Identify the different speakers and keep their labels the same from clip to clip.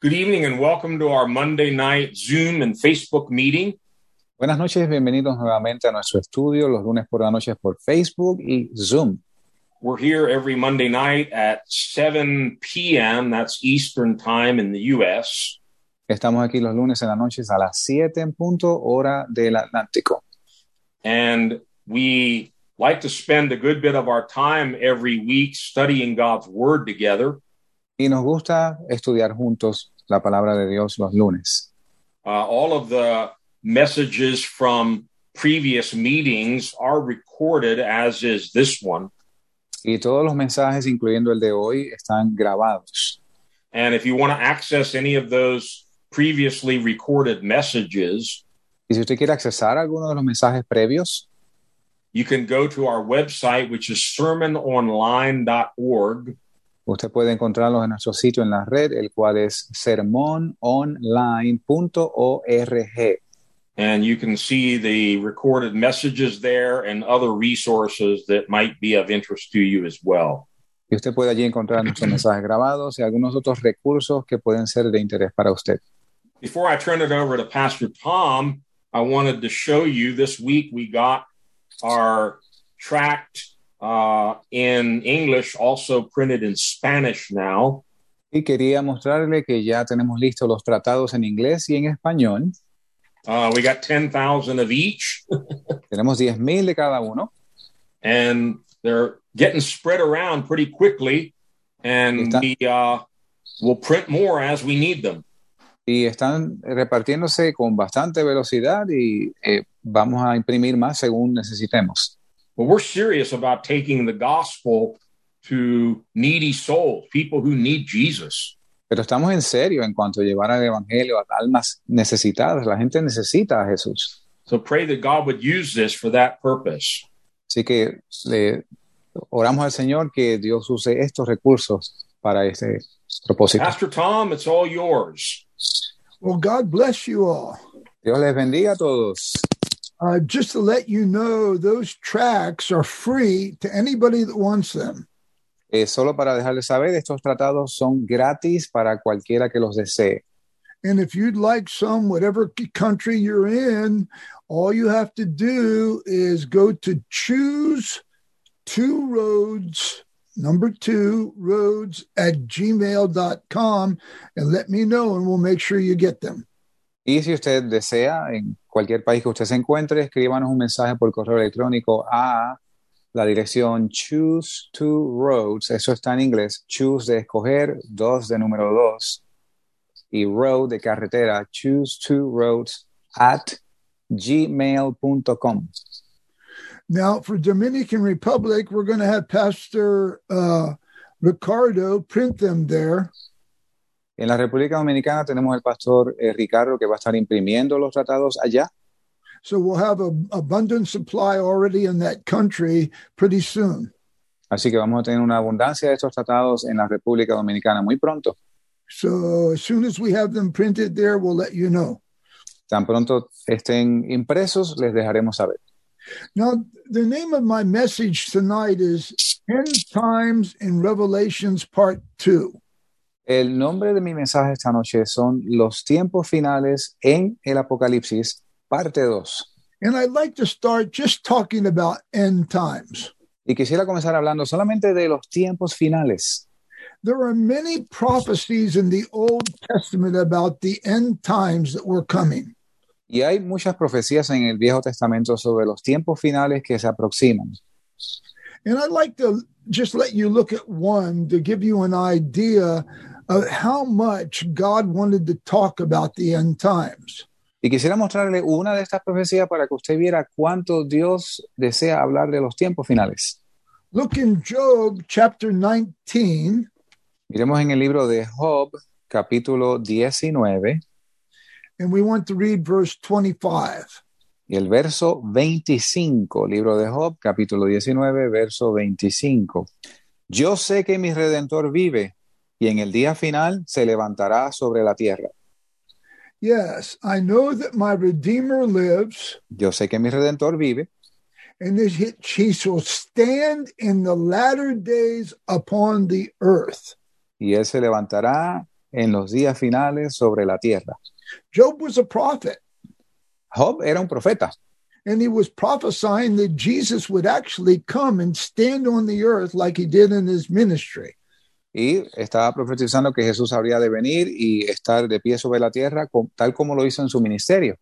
Speaker 1: Good evening and welcome to our Monday night Zoom and Facebook meeting.
Speaker 2: Buenas noches, bienvenidos nuevamente a nuestro estudio los lunes por la noche por Facebook y Zoom.
Speaker 1: We're here every Monday night at 7 p.m. That's Eastern Time in the U.S.
Speaker 2: Estamos aquí los lunes en la noche a las 7 en punto hora del Atlántico.
Speaker 1: And we like to spend a good bit of our time every week studying God's Word together.
Speaker 2: Y nos gusta estudiar juntos la palabra de Dios los lunes.
Speaker 1: Uh, all of the messages from previous meetings are recorded, as is this one.
Speaker 2: Y todos los mensajes, incluyendo el de hoy, están grabados.
Speaker 1: And if you want to access any of those previously recorded messages,
Speaker 2: Y si usted quiere accesar alguno de los mensajes previos,
Speaker 1: you can go to our website, which is sermononline.org.
Speaker 2: usted puede encontrarlos en nuestro sitio en la red, el cual es sermononline.org.
Speaker 1: And you can see the recorded messages there and other resources that might be of interest to you as well.
Speaker 2: Y usted puede allí encontrar nuestros mensajes grabados y algunos otros recursos que pueden ser de interés para usted.
Speaker 1: Before I turn it over to Pastor Tom, I wanted to show you this week we got our tract uh, in English, also printed in Spanish now.
Speaker 2: Y quería mostrarle que ya tenemos listos los tratados en inglés y en español.
Speaker 1: Uh, we got 10,000 of each,
Speaker 2: Tenemos 10.000 de cada uno
Speaker 1: and they're getting spread around pretty quickly. And
Speaker 2: Está-
Speaker 1: we uh, will print more as we need them.
Speaker 2: y están repartiéndose con bastante velocidad y eh, vamos a imprimir más según necesitemos.
Speaker 1: But we're serious about taking the gospel to needy souls, people who need Jesus.
Speaker 2: Pero estamos en serio en cuanto a llevar el evangelio a almas necesitadas. La gente necesita a Jesús.
Speaker 1: So pray that God would use this for that purpose.
Speaker 2: Así que le oramos al Señor que Dios use estos recursos para este propósito.
Speaker 1: Pastor Tom, it's all yours.
Speaker 3: Well, God bless you all.
Speaker 2: Dios les bendiga a todos.
Speaker 3: Uh, just to let you know, those tracks are free to anybody that wants them.
Speaker 2: Eh, solo para dejarles saber, estos tratados son gratis para cualquiera que los desee.
Speaker 3: And if you'd like some, whatever country you're in, all you have to do is go to choose two roads, number two roads at gmail.com and let me know, and we'll make sure you get them.
Speaker 2: Y si usted desea, en cualquier país que usted se encuentre, escríbanos un mensaje por correo electrónico a la dirección choose two roads. Eso está en inglés. Choose de escoger, dos de número dos. Y road de carretera. Choose two roads at gmail.com.
Speaker 3: Now, for Dominican Republic, we're going to have Pastor uh, Ricardo print them there.
Speaker 2: En la República Dominicana tenemos el pastor eh, Ricardo que va a estar imprimiendo los tratados allá.
Speaker 3: So we'll have a abundant supply already in that country pretty soon.
Speaker 2: Así que vamos a tener una abundancia de estos tratados en la República Dominicana muy pronto.
Speaker 3: So as soon as we have them printed there, we'll let you know.
Speaker 2: Tan pronto estén impresos, les dejaremos saber.
Speaker 3: Now, the name of my message tonight is End Times in Revelations Part 2.
Speaker 2: El nombre de mi mensaje esta noche son Los tiempos finales en el Apocalipsis, parte 2.
Speaker 3: And I'd like to start just talking about end times.
Speaker 2: Y quisiera comenzar hablando solamente de los tiempos finales.
Speaker 3: There are many prophecies in the Old Testament about the end times that were coming.
Speaker 2: Y hay muchas profecías en el Viejo Testamento sobre los tiempos finales que se aproximan.
Speaker 3: And I'd like to just let you look at one to give you an idea of how much God wanted to talk about the end times.
Speaker 2: Y quisiera mostrarle una de estas profecías para que usted viera cuánto Dios desea hablar de los tiempos finales.
Speaker 3: Look in Job chapter 19,
Speaker 2: Miremos en el libro de Job, capítulo 19,
Speaker 3: and we want to read verse 25.
Speaker 2: y el verso 25, libro de Job, capítulo 19, verso 25. Yo sé que mi redentor vive y en el día final se levantará sobre la tierra.
Speaker 3: Yes, I know that my Redeemer lives,
Speaker 2: Yo sé que mi redentor vive
Speaker 3: and that he he shall stand in the latter days upon the earth.
Speaker 2: y él se levantará en los días finales sobre la tierra.
Speaker 3: Job was a prophet,
Speaker 2: Job era un profeta
Speaker 3: and he was prophesying that Jesus would actually come and stand on the earth like he did in his ministry.
Speaker 2: Y estaba profetizando que Jesús habría de venir y estar de pie sobre la tierra tal como lo hizo en su ministerio.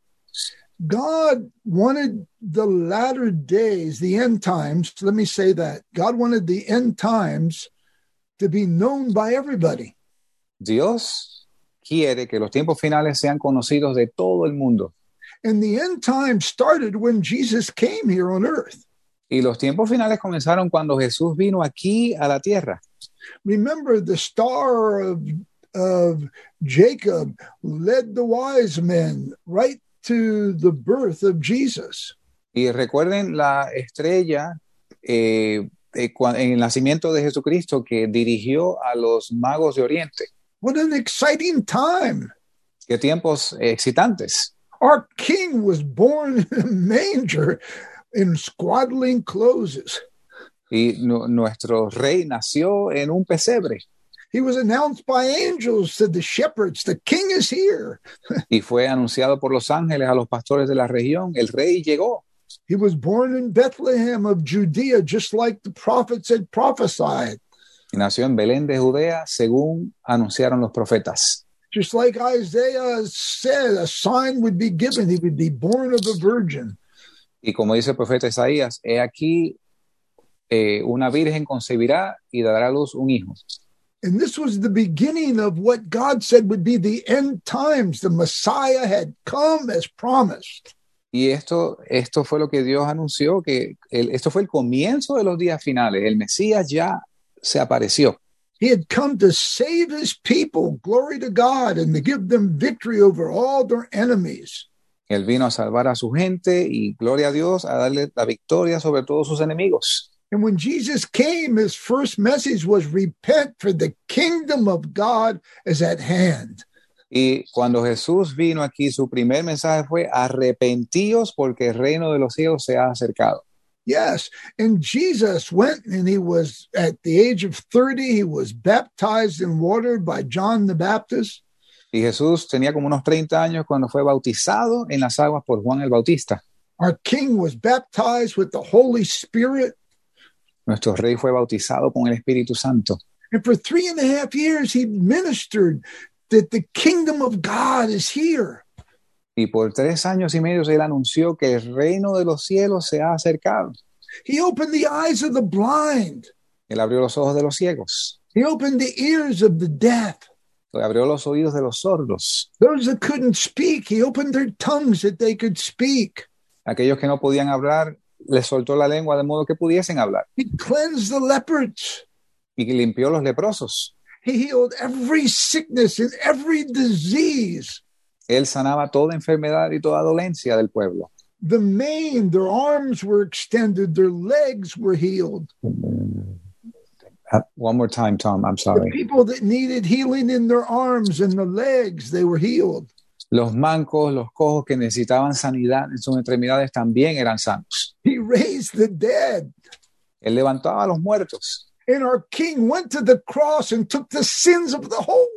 Speaker 3: God wanted the latter days, the end times, let me say that. God wanted the end times to be known by everybody.
Speaker 2: Dios quiere que los tiempos finales sean conocidos de todo el mundo.
Speaker 3: And the end times started when Jesus came here on earth.
Speaker 2: Y los tiempos finales comenzaron cuando Jesús vino aquí a la tierra.
Speaker 3: Remember, the star of, of Jacob led the wise men right to the birth of Jesus.
Speaker 2: Y recuerden la estrella eh, en el nacimiento de Jesucristo que dirigió a los magos de Oriente.
Speaker 3: What an exciting time!
Speaker 2: Qué tiempos excitantes.
Speaker 3: Our king was born in a manger in swaddling clothes.
Speaker 2: Y nu- nuestro rey nació en un pesebre
Speaker 3: He was announced by angels to the shepherds, the king is here.
Speaker 2: y fue anunciado por los ángeles a los pastores de la región. El rey llegó.
Speaker 3: He was born in Bethlehem of Judea, just like the prophets had prophesied.
Speaker 2: y nació en Belén de Judea, según anunciaron los profetas.
Speaker 3: Just like Isaiah said, a sign would be given. He would be born of a virgin.
Speaker 2: Y como dice el profeta Isaías, he aquí eh, una virgen concebirá y dará a luz un hijo.
Speaker 3: And this was the beginning of what God said would be the end times. The Messiah had come as promised.
Speaker 2: Y esto, esto fue lo que Dios anunció, que el- esto fue el comienzo de los días finales. El Mesías ya se apareció.
Speaker 3: He had come to save his people, glory to God, and to give them victory over all their enemies.
Speaker 2: Él vino a salvar a su gente y gloria a Dios, a darle la victoria sobre todos sus enemigos.
Speaker 3: And when Jesus came, his first message was repent, for the kingdom of God is at hand.
Speaker 2: Y cuando Jesús vino aquí, su primer mensaje fue arrepentíos porque el reino de los cielos se ha acercado.
Speaker 3: Yes. And Jesus went and he was at the age of 30, he was baptized in water by John the Baptist.
Speaker 2: Y Jesús tenía como unos 30 años cuando fue bautizado en las aguas por Juan el Bautista.
Speaker 3: Our king was baptized with the Holy Spirit.
Speaker 2: Nuestro rey fue bautizado con el Espíritu Santo.
Speaker 3: And for three and a half years, he ministered that the kingdom of God is here.
Speaker 2: Y por tres años y medio él anunció que el reino de los cielos se ha acercado.
Speaker 3: He opened the eyes of the blind.
Speaker 2: Él abrió los ojos de los ciegos.
Speaker 3: He opened the ears of the deaf.
Speaker 2: Él abrió los oídos de los sordos.
Speaker 3: Those that couldn't speak, he opened their tongues that they could speak.
Speaker 2: Aquellos que no podían hablar, les soltó la lengua de modo que pudiesen hablar.
Speaker 3: He cleansed the lepers.
Speaker 2: Y limpió los leprosos.
Speaker 3: He healed every sickness and every disease.
Speaker 2: Él sanaba toda enfermedad y toda dolencia del pueblo.
Speaker 3: The maimed, their arms were extended, their legs were healed.
Speaker 2: Uh, One more time, Tom, I'm
Speaker 3: The
Speaker 2: sorry.
Speaker 3: people that needed healing in their arms and the legs, they were healed.
Speaker 2: Los mancos, los cojos que necesitaban sanidad en sus extremidades también eran sanos.
Speaker 3: He raised the dead.
Speaker 2: Él levantaba a los muertos.
Speaker 3: And our king went to the cross and took the sins of the whole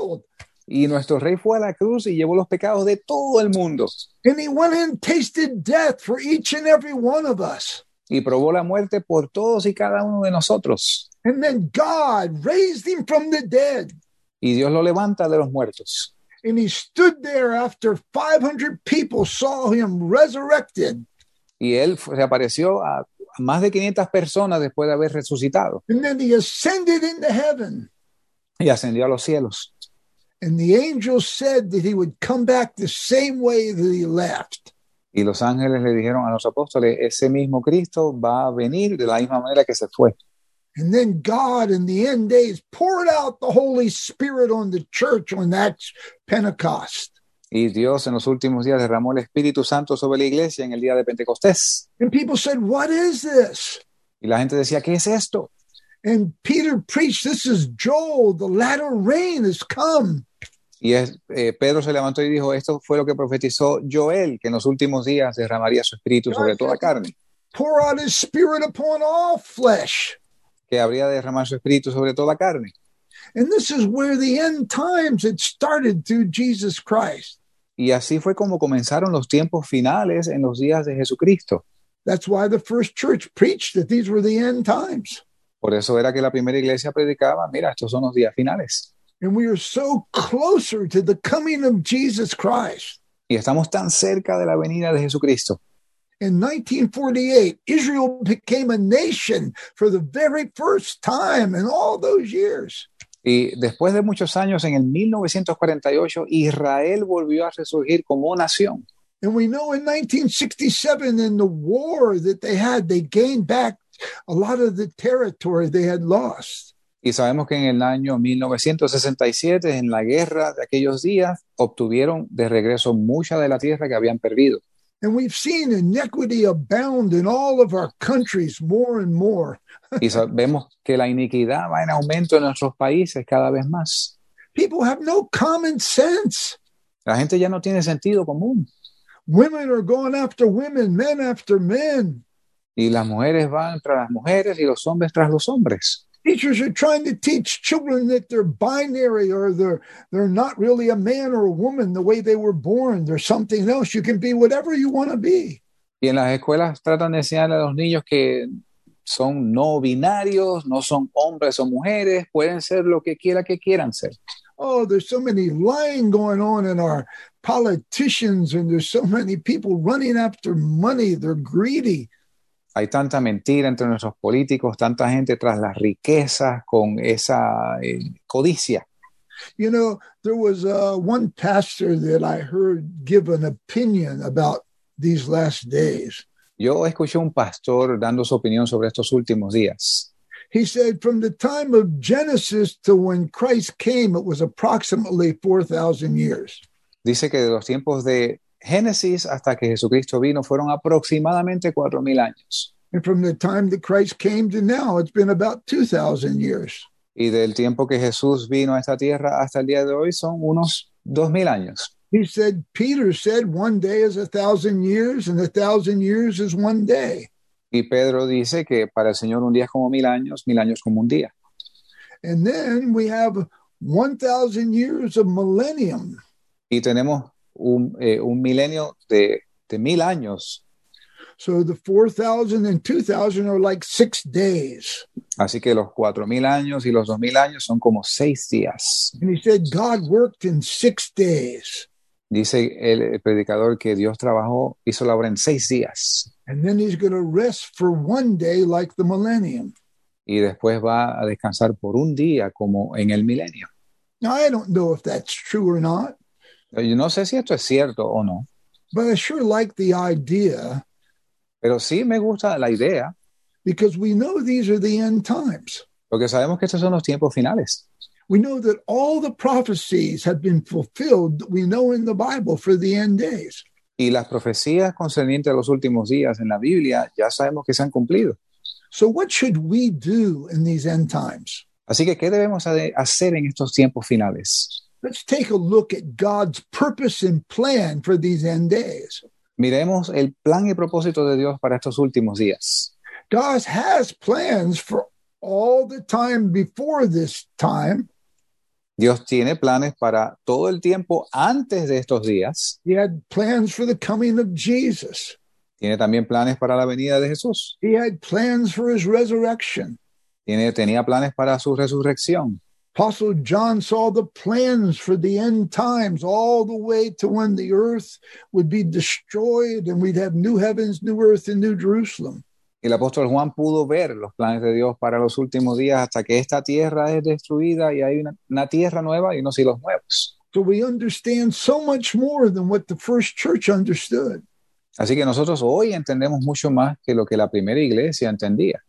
Speaker 3: world.
Speaker 2: Y nuestro rey fue a la cruz y llevó los pecados de todo el mundo.
Speaker 3: And he went and tasted death for each and every one of us.
Speaker 2: Y probó la muerte por todos y cada uno de nosotros.
Speaker 3: And then God raised him from the dead.
Speaker 2: Y Dios lo levanta de los muertos.
Speaker 3: And he stood there after 500 people saw him resurrected.
Speaker 2: Y él se apareció a más de 500 personas después de haber resucitado.
Speaker 3: And then he ascended into heaven.
Speaker 2: Y ascendió a los cielos.
Speaker 3: And the angels said that he would come back the same way that he left.
Speaker 2: Y los ángeles le dijeron a los apóstoles, ese mismo Cristo va a venir de la misma manera que se fue.
Speaker 3: And then God in the end days poured out the Holy Spirit on the church on that Pentecost.
Speaker 2: Y Dios en los últimos días derramó el Espíritu Santo sobre la iglesia en el día de Pentecostés.
Speaker 3: And people said, What is this?
Speaker 2: Y la gente decía, ¿qué es esto?
Speaker 3: And Peter preached, This is Joel, the latter rain has come.
Speaker 2: Y es- eh, Pedro se levantó y dijo, esto fue lo que profetizó Joel, que en los últimos días derramaría su espíritu sobre toda carne,
Speaker 3: Pour out his spirit upon all flesh.
Speaker 2: Que habría de derramar su espíritu sobre toda carne.
Speaker 3: And this is where the end times had started through Jesus Christ.
Speaker 2: Y así fue como comenzaron los tiempos finales en los días de Jesucristo.
Speaker 3: That's why the first church preached that these were the end times.
Speaker 2: Por eso era que la primera iglesia predicaba, mira, estos son los días finales.
Speaker 3: And we are so closer to the coming of Jesus Christ.
Speaker 2: Y estamos tan cerca de la venida de Jesucristo.
Speaker 3: In 1948, Israel became a nation for the very first time in all those years.
Speaker 2: Y después de muchos años, en el 1948, Israel volvió a resurgir como nación.
Speaker 3: And we know in 1967, in the war that they had, they gained back a lot of the territory they had lost.
Speaker 2: Y sabemos que en el año 1967, en la guerra de aquellos días, obtuvieron de regreso mucha de la tierra que habían perdido.
Speaker 3: And we've seen iniquity abound in all of our countries more and more.
Speaker 2: Y sabemos que la iniquidad va en aumento en nuestros países cada vez más.
Speaker 3: People have no common sense.
Speaker 2: La gente ya no tiene sentido común.
Speaker 3: Women are going after women, men after men.
Speaker 2: Y las mujeres van tras las mujeres y los hombres tras los hombres.
Speaker 3: Teachers are trying to teach children that they're binary or they're they're not really a man or a woman the way they were born. They're something else. You can be whatever you want to be.
Speaker 2: Y en las escuelas tratan de enseñar a los niños que son no binarios, no son hombres o mujeres, pueden ser lo que quiera que quieran ser.
Speaker 3: Oh, there's so many lying going on in our politicians, and there's so many people running after money. They're greedy.
Speaker 2: Hay tanta mentira entre nuestros políticos, tanta gente tras las riquezas con esa eh, codicia.
Speaker 3: You know, there was uh, one pastor that I heard give an opinion about these last days.
Speaker 2: Yo escuché un pastor dando su opinión sobre estos últimos días.
Speaker 3: He said, from the time of Genesis to when Christ came, it was approximately 4,000 years.
Speaker 2: Dice que de los tiempos de Génesis hasta que Jesucristo vino fueron aproximadamente cuatro mil años.
Speaker 3: And from the time that Christ came to now, it's been about 2,000 years.
Speaker 2: Y del tiempo que Jesús vino a esta tierra hasta el día de hoy son unos dos mil años.
Speaker 3: He said, Peter said, one day is a thousand years, and a thousand years is one day.
Speaker 2: Y Pedro dice que para el Señor un día es como mil años, mil años como un día.
Speaker 3: And then we have 1,000 years of millennium.
Speaker 2: Y tenemos un, eh, un milenio de, de mil años.
Speaker 3: So the 4,000 and 2,000 are like six days.
Speaker 2: Así que los cuatro mil años y los dos mil años son como seis días.
Speaker 3: And he said, God worked in six days.
Speaker 2: Dice el, el predicador que Dios trabajó, hizo la obra en seis días.
Speaker 3: And then he's going to rest for one day like the millennium.
Speaker 2: Y después va a descansar por un día como en el milenio.
Speaker 3: Now, I don't know if that's true or not,
Speaker 2: Yo no sé si esto es cierto o no,
Speaker 3: but I sure like the idea
Speaker 2: pero sí me gusta la idea,
Speaker 3: because we know these are the end times.
Speaker 2: porque sabemos que estos son los tiempos finales.
Speaker 3: We know that all the prophecies have been fulfilled that we know in the Bible for the end days.
Speaker 2: Y las profecías concernientes a los últimos días en la Biblia ya sabemos que se han cumplido.
Speaker 3: So, what should we do in these end times?
Speaker 2: Así que, ¿qué debemos hacer en estos tiempos finales?
Speaker 3: Let's take a look at God's purpose and plan for these end days.
Speaker 2: Miremos el plan y propósito de Dios para estos últimos días.
Speaker 3: God has plans for all the time before this time.
Speaker 2: Dios tiene planes para todo el tiempo antes de estos días.
Speaker 3: He had plans for the coming of Jesus.
Speaker 2: Tiene también planes para la venida de Jesús.
Speaker 3: He had plans for his resurrection.
Speaker 2: Tiene, tenía planes para su resurrección.
Speaker 3: Apostle John saw the plans for the end times all the way to when the earth would be destroyed and we'd have new heavens, new earth, and new Jerusalem.
Speaker 2: El apóstol Juan pudo ver los planes de Dios para los últimos días hasta que esta tierra es destruida y hay una, una tierra nueva y unos cielos nuevos.
Speaker 3: So we understand so much more than what the first church understood.
Speaker 2: Así que nosotros hoy entendemos mucho más que lo que la primera iglesia entendía.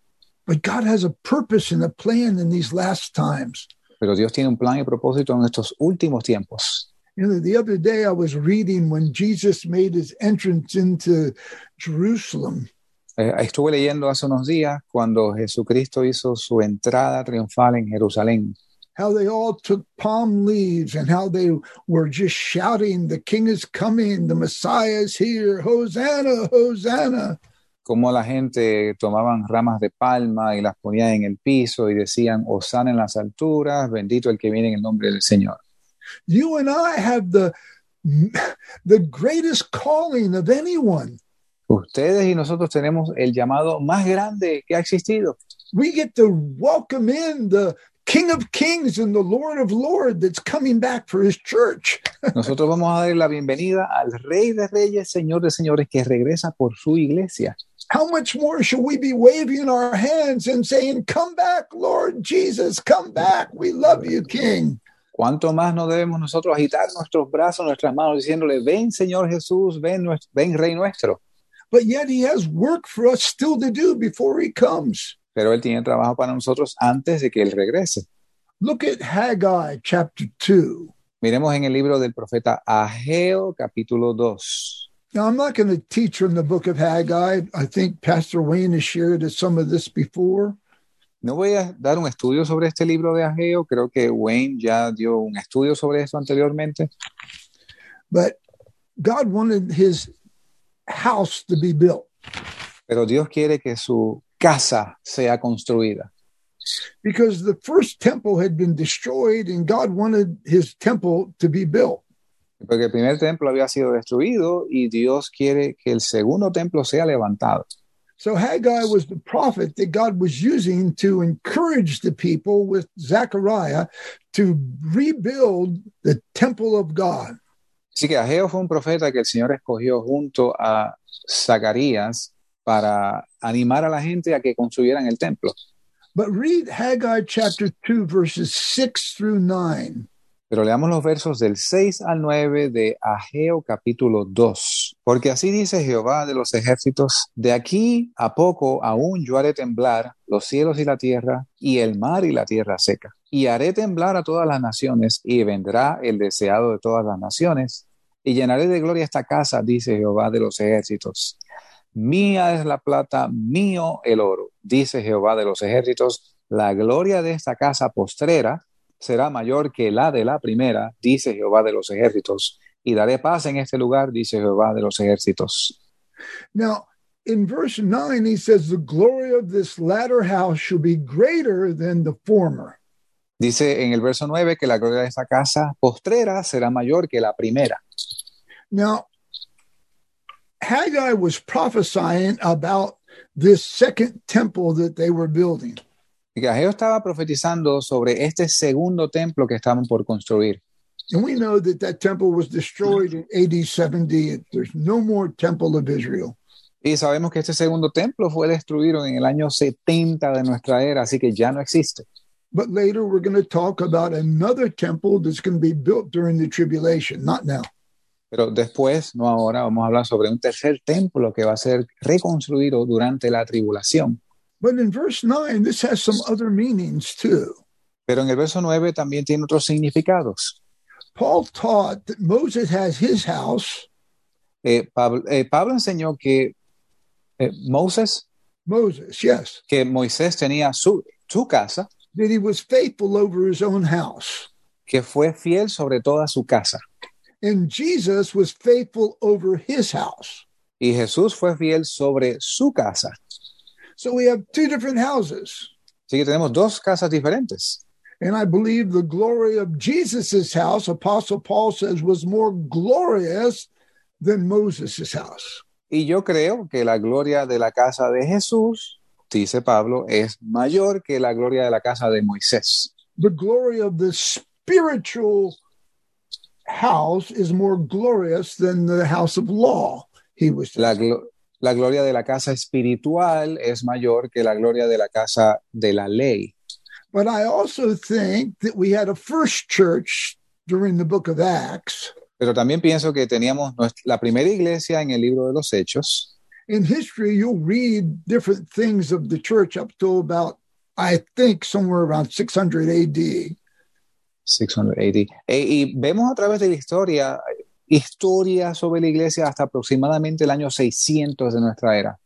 Speaker 3: But God has a purpose and a plan in these last times.
Speaker 2: Pero Dios tiene un plan y propósito en estos últimos tiempos.
Speaker 3: You know, the other day I was reading when Jesus made his entrance into Jerusalem.
Speaker 2: Eh, estuve leyendo hace unos días cuando Jesucristo hizo su entrada triunfal en Jerusalén,
Speaker 3: how they all took palm leaves and how they were just shouting, The King is coming, the Messiah is here, Hosanna, Hosanna.
Speaker 2: Cómo la gente tomaban ramas de palma y las ponían en el piso y decían, Osana en las alturas, bendito el que viene en el nombre del Señor.
Speaker 3: You and I have the the greatest calling of anyone.
Speaker 2: Ustedes y nosotros tenemos el llamado más grande que ha existido.
Speaker 3: We get to welcome in the King of Kings and the Lord of Lords that's coming back for his church.
Speaker 2: Nosotros vamos a dar la bienvenida al Rey de Reyes, Señor de Señores, que regresa por su iglesia.
Speaker 3: How much more should we be waving our hands and saying, Come back, Lord Jesus, come back. We love you, King.
Speaker 2: ¿Cuánto más no debemos nosotros agitar nuestros brazos, nuestras manos, diciéndole, ven Señor Jesús, ven, ven Rey nuestro?
Speaker 3: But yet he has work for us still to do before he comes.
Speaker 2: Pero Él tiene trabajo para nosotros antes de que Él regrese.
Speaker 3: Look at Haggai chapter 2.
Speaker 2: Miremos en el libro del profeta Ageo, capítulo 2.
Speaker 3: Now, I'm not going to teach from the book of Haggai. I think Pastor Wayne has shared some of this before.
Speaker 2: No voy a dar un estudio sobre este libro de Ageo, creo que Wayne ya dio un estudio sobre esto anteriormente,
Speaker 3: But God wanted his house to be built.
Speaker 2: pero Dios quiere que su casa sea construida,
Speaker 3: because the first temple had been destroyed and God wanted his temple to be built.
Speaker 2: Porque el primer templo había sido destruido y Dios quiere que el segundo templo sea levantado.
Speaker 3: So Haggai was the prophet that God was using to encourage the people with Zechariah to rebuild the temple of God.
Speaker 2: Así que Ageo fue un profeta que el Señor escogió junto a Zacarías para animar a la gente a que construyeran el templo.
Speaker 3: But read Haggai chapter 2, verses 6 through 9.
Speaker 2: Pero leamos los versos del 6 al 9 de Ageo capítulo 2. Porque así dice Jehová de los ejércitos, de aquí a poco aún yo haré temblar los cielos y la tierra, y el mar y la tierra seca. Y haré temblar a todas las naciones, y vendrá el deseado de todas las naciones, y llenaré de gloria esta casa, dice Jehová de los ejércitos. Mía es la plata, mío el oro, dice Jehová de los ejércitos. La gloria de esta casa postrera será mayor que la de la primera, dice Jehová de los ejércitos, y daré paz en este lugar, dice Jehová de los ejércitos.
Speaker 3: Now, in verse 9, he says, The glory of this latter house shall be greater than the former.
Speaker 2: Dice en el verso 9 que la gloria de esta casa postrera será mayor que la primera.
Speaker 3: Now, Haggai was prophesying about this second temple that they were building.
Speaker 2: Y que Ageo estaba profetizando sobre este segundo templo que estaban por construir.
Speaker 3: And we know that that temple was destroyed in AD 70. There's no more temple of Israel.
Speaker 2: Y sabemos que este segundo templo fue destruido en el año 70 de nuestra era, así que ya no existe.
Speaker 3: But later we're going to talk about another temple that's going to be built during the tribulation, not now.
Speaker 2: Pero después, no ahora, vamos a hablar sobre un tercer templo que va a ser reconstruido durante la tribulación.
Speaker 3: But in verse 9, this has some other meanings too.
Speaker 2: Pero en el verso 9 también tiene otros significados.
Speaker 3: Paul taught that Moses has his house,
Speaker 2: Eh, Pablo, eh, Pablo enseñó que eh, Moses,
Speaker 3: Moses, yes,
Speaker 2: que Moisés tenía su, su casa,
Speaker 3: that he was faithful over his own house.
Speaker 2: que fue fiel sobre toda su casa.
Speaker 3: And Jesus was faithful over his house.
Speaker 2: Y Jesús fue fiel sobre su casa.
Speaker 3: So we have two different houses.
Speaker 2: Así que tenemos dos casas diferentes.
Speaker 3: And I believe the glory of Jesus's house, Apostle Paul says, was more glorious than Moses' house.
Speaker 2: Y yo creo que la gloria de la casa de Jesús, dice Pablo, es mayor que la gloria de la casa de Moisés.
Speaker 3: The glory of the spiritual house is more glorious than the house of law, he was
Speaker 2: La. La gloria de la casa espiritual es mayor que la gloria de la casa de la ley.
Speaker 3: But I also think that we had a first church during the book of Acts.
Speaker 2: Pero también pienso que teníamos nuestra- la primera iglesia en el libro de los Hechos.
Speaker 3: In history, you'll read different things of the church up to about, I think, somewhere around 600 AD.
Speaker 2: 680. E- y vemos a través de la historia, historia sobre la iglesia hasta aproximadamente el año 600 de nuestra era.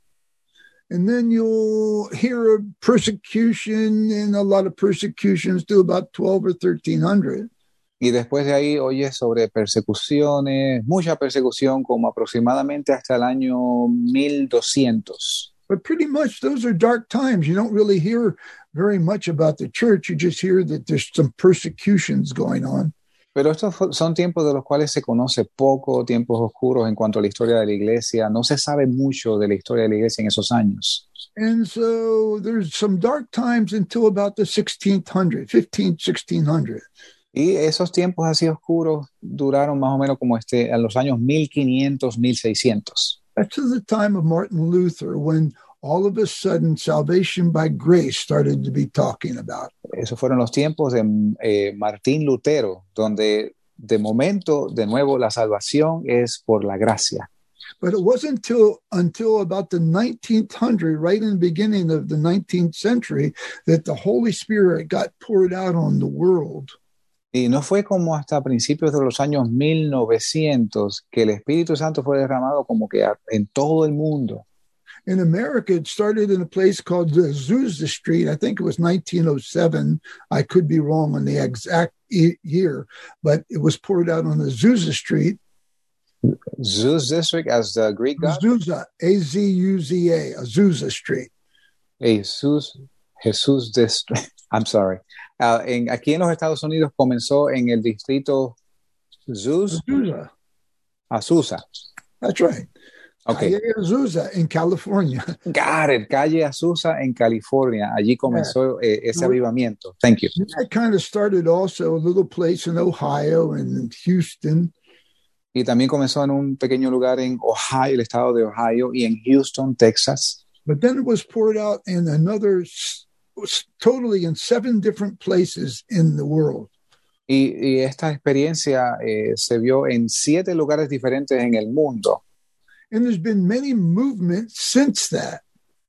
Speaker 3: And then you'll hear of persecution and a lot of persecutions to about 12 or 1300.
Speaker 2: Y después de ahí oye sobre persecuciones, mucha persecución, como aproximadamente hasta el año 1200.
Speaker 3: But pretty much those are dark times. You don't really hear very much about the church. You just hear that there's some persecutions going on.
Speaker 2: Pero estos son tiempos de los cuales se conoce poco, tiempos oscuros en cuanto a la historia de la iglesia. No se sabe mucho de la historia de la iglesia en esos años.
Speaker 3: And so there's some dark times until about the 1600, 15, 1600.
Speaker 2: Y esos tiempos así oscuros duraron más o menos como este, a los años 1500, 1600.
Speaker 3: That's the time of Martin Luther when all of a sudden salvation by grace started to be talking about.
Speaker 2: Esos fueron los tiempos de eh, Martín Lutero, donde de momento, de nuevo, la salvación es por la gracia.
Speaker 3: But it wasn't until until about the 1900, right in the beginning of the 19th century, that the Holy Spirit got poured out on the world.
Speaker 2: Y no fue como hasta principios de los años 1900 que el Espíritu Santo fue derramado como que en todo el mundo.
Speaker 3: In America, it started in a place called Azusa Street. I think it was 1907. I could be wrong on the exact e- year, but it was poured out on Azusa Street.
Speaker 2: Zeus District as the Greek god.
Speaker 3: Azusa, A Z U Z A, Azusa Street.
Speaker 2: Jesús, Jesús District. I'm sorry. Ah, en, aquí en los Estados Unidos comenzó en el distrito Zeus,
Speaker 3: Azusa.
Speaker 2: Azusa.
Speaker 3: That's right.
Speaker 2: Okay.
Speaker 3: Calle Azusa in California.
Speaker 2: Got it. Calle Azusa en California. Allí comenzó eh, ese avivamiento. Thank you.
Speaker 3: That kind of started also a little place in Ohio and in Houston.
Speaker 2: Y también comenzó en un pequeño lugar en Ohio, el estado de Ohio, y en Houston, Texas.
Speaker 3: But then it was poured out in another, totally in seven different places in the world.
Speaker 2: Y, y esta experiencia eh, se vio en siete lugares diferentes en el mundo.
Speaker 3: And there's been many movements since that.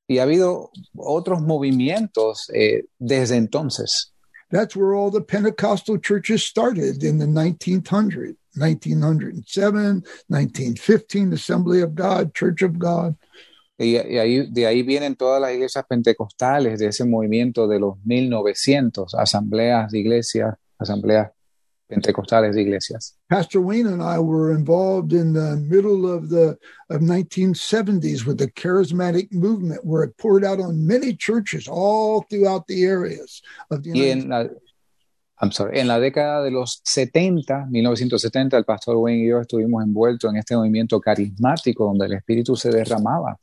Speaker 2: Y ha habido otros movimientos eh, desde entonces.
Speaker 3: That's where all the Pentecostal churches started in the 1900, 1907, 1915, Assembly of God, Church of God.
Speaker 2: Y, y ahí, de ahí vienen todas las iglesias pentecostales, de ese movimiento de los 1900, asambleas de iglesias, asambleas pentecostales de iglesias.
Speaker 3: Pastor Wayne and I were involved in the middle of the of 1970s with the charismatic movement, where it poured out on many churches all throughout the areas of the
Speaker 2: Y
Speaker 3: United
Speaker 2: en la, I'm sorry, en la década de los 70, 1970, el pastor Wayne y yo estuvimos envueltos en este movimiento carismático donde el Espíritu se derramaba.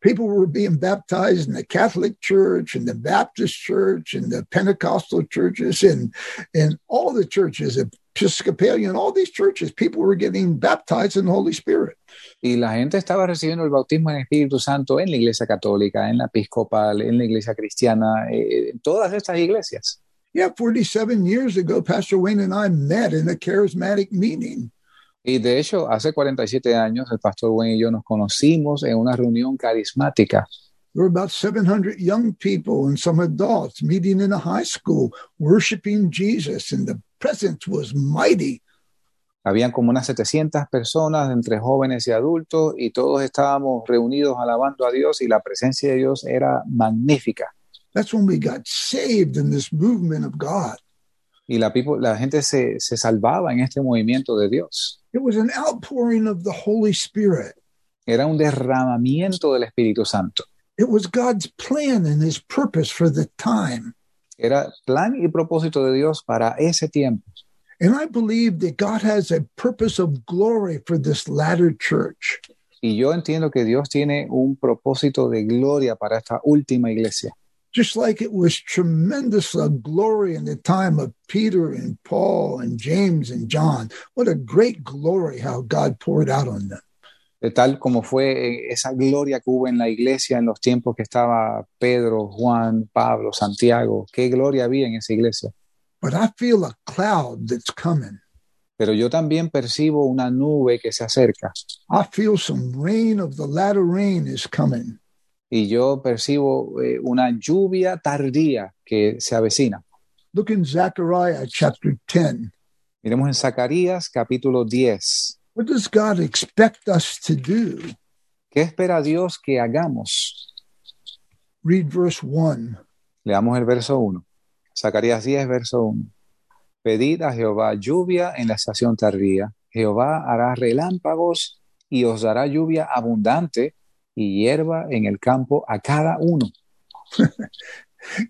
Speaker 3: People were being baptized in the Catholic Church and the Baptist Church and the Pentecostal churches and and all the churches, Episcopalian, all these churches, people were getting baptized in the Holy Spirit.
Speaker 2: Y la gente estaba recibiendo el bautismo en el Espíritu Santo en la iglesia católica, en la episcopal, en la iglesia cristiana, eh, en todas estas iglesias.
Speaker 3: Yeah, 47 years ago, Pastor Wayne and I met in a charismatic meeting.
Speaker 2: Y de hecho, hace 47 años, el pastor Wayne y yo nos conocimos en una reunión carismática.
Speaker 3: There were about 700 young people and some adults meeting in a high school, worshiping Jesus, and the presence was mighty.
Speaker 2: Habían como unas 700 personas entre jóvenes y adultos y todos estábamos reunidos alabando a Dios y la presencia de Dios era magnífica.
Speaker 3: That's when we got saved in this movement of God.
Speaker 2: Y la, people- la gente se, se salvaba en este movimiento de Dios.
Speaker 3: It was an outpouring of the Holy Spirit.
Speaker 2: Era un derramamiento del Espíritu Santo.
Speaker 3: It was God's plan and his purpose for the time.
Speaker 2: Era plan y propósito de Dios para ese tiempo.
Speaker 3: And I believe that God has a purpose of glory for this latter church.
Speaker 2: Y yo entiendo que Dios tiene un propósito de gloria para esta última iglesia.
Speaker 3: Just like it was tremendous uh, glory in the time of Peter and Paul and James and John. What a great glory how God poured out on them.
Speaker 2: De tal como fue eh, esa gloria que hubo en la iglesia en los tiempos que estaba Pedro, Juan, Pablo, Santiago. Qué gloria había en esa iglesia.
Speaker 3: But I feel a cloud that's coming.
Speaker 2: Pero yo también percibo una nube que se acerca
Speaker 3: I feel some rain of the latter rain is coming.
Speaker 2: Y yo percibo eh, una lluvia tardía que se avecina.
Speaker 3: Look in Zechariah chapter 10.
Speaker 2: Miremos en Zacarías capítulo 10.
Speaker 3: What does God expect us to do?
Speaker 2: ¿Qué espera Dios que hagamos?
Speaker 3: Read verse 1.
Speaker 2: Leamos el verso 1. Zacarías 10, verso 1. Pedid a Jehová lluvia en la estación tardía. Jehová hará relámpagos y os dará lluvia abundante y hierba en el campo a cada uno.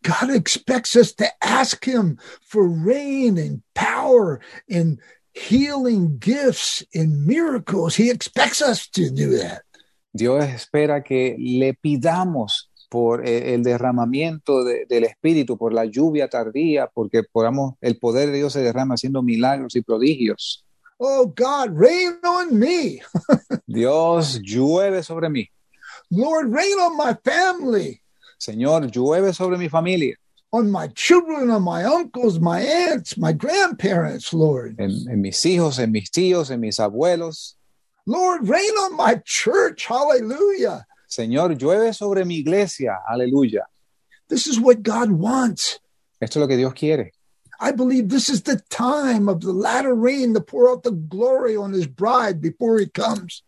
Speaker 3: God expects us to ask Him for rain and power and healing gifts and miracles. He expects us to do that.
Speaker 2: Dios espera que le pidamos por eh, el derramamiento de- del Espíritu, por la lluvia tardía, porque podamos, el poder de Dios se derrama haciendo milagros y prodigios.
Speaker 3: Oh, God, rain on me.
Speaker 2: Dios, llueve sobre mí.
Speaker 3: Lord, rain on my family,
Speaker 2: Señor, llueve sobre mi familia,
Speaker 3: on my children, on my uncles, my aunts, my grandparents, Lord.
Speaker 2: en, en mis hijos, en mis tíos, en mis abuelos.
Speaker 3: Lord, rain on my church. Hallelujah.
Speaker 2: Señor, llueve sobre mi iglesia. Aleluya.
Speaker 3: This is what God wants.
Speaker 2: Esto es lo que Dios quiere.
Speaker 3: I believe this is the time of the latter rain to pour out the glory on his bride before he comes.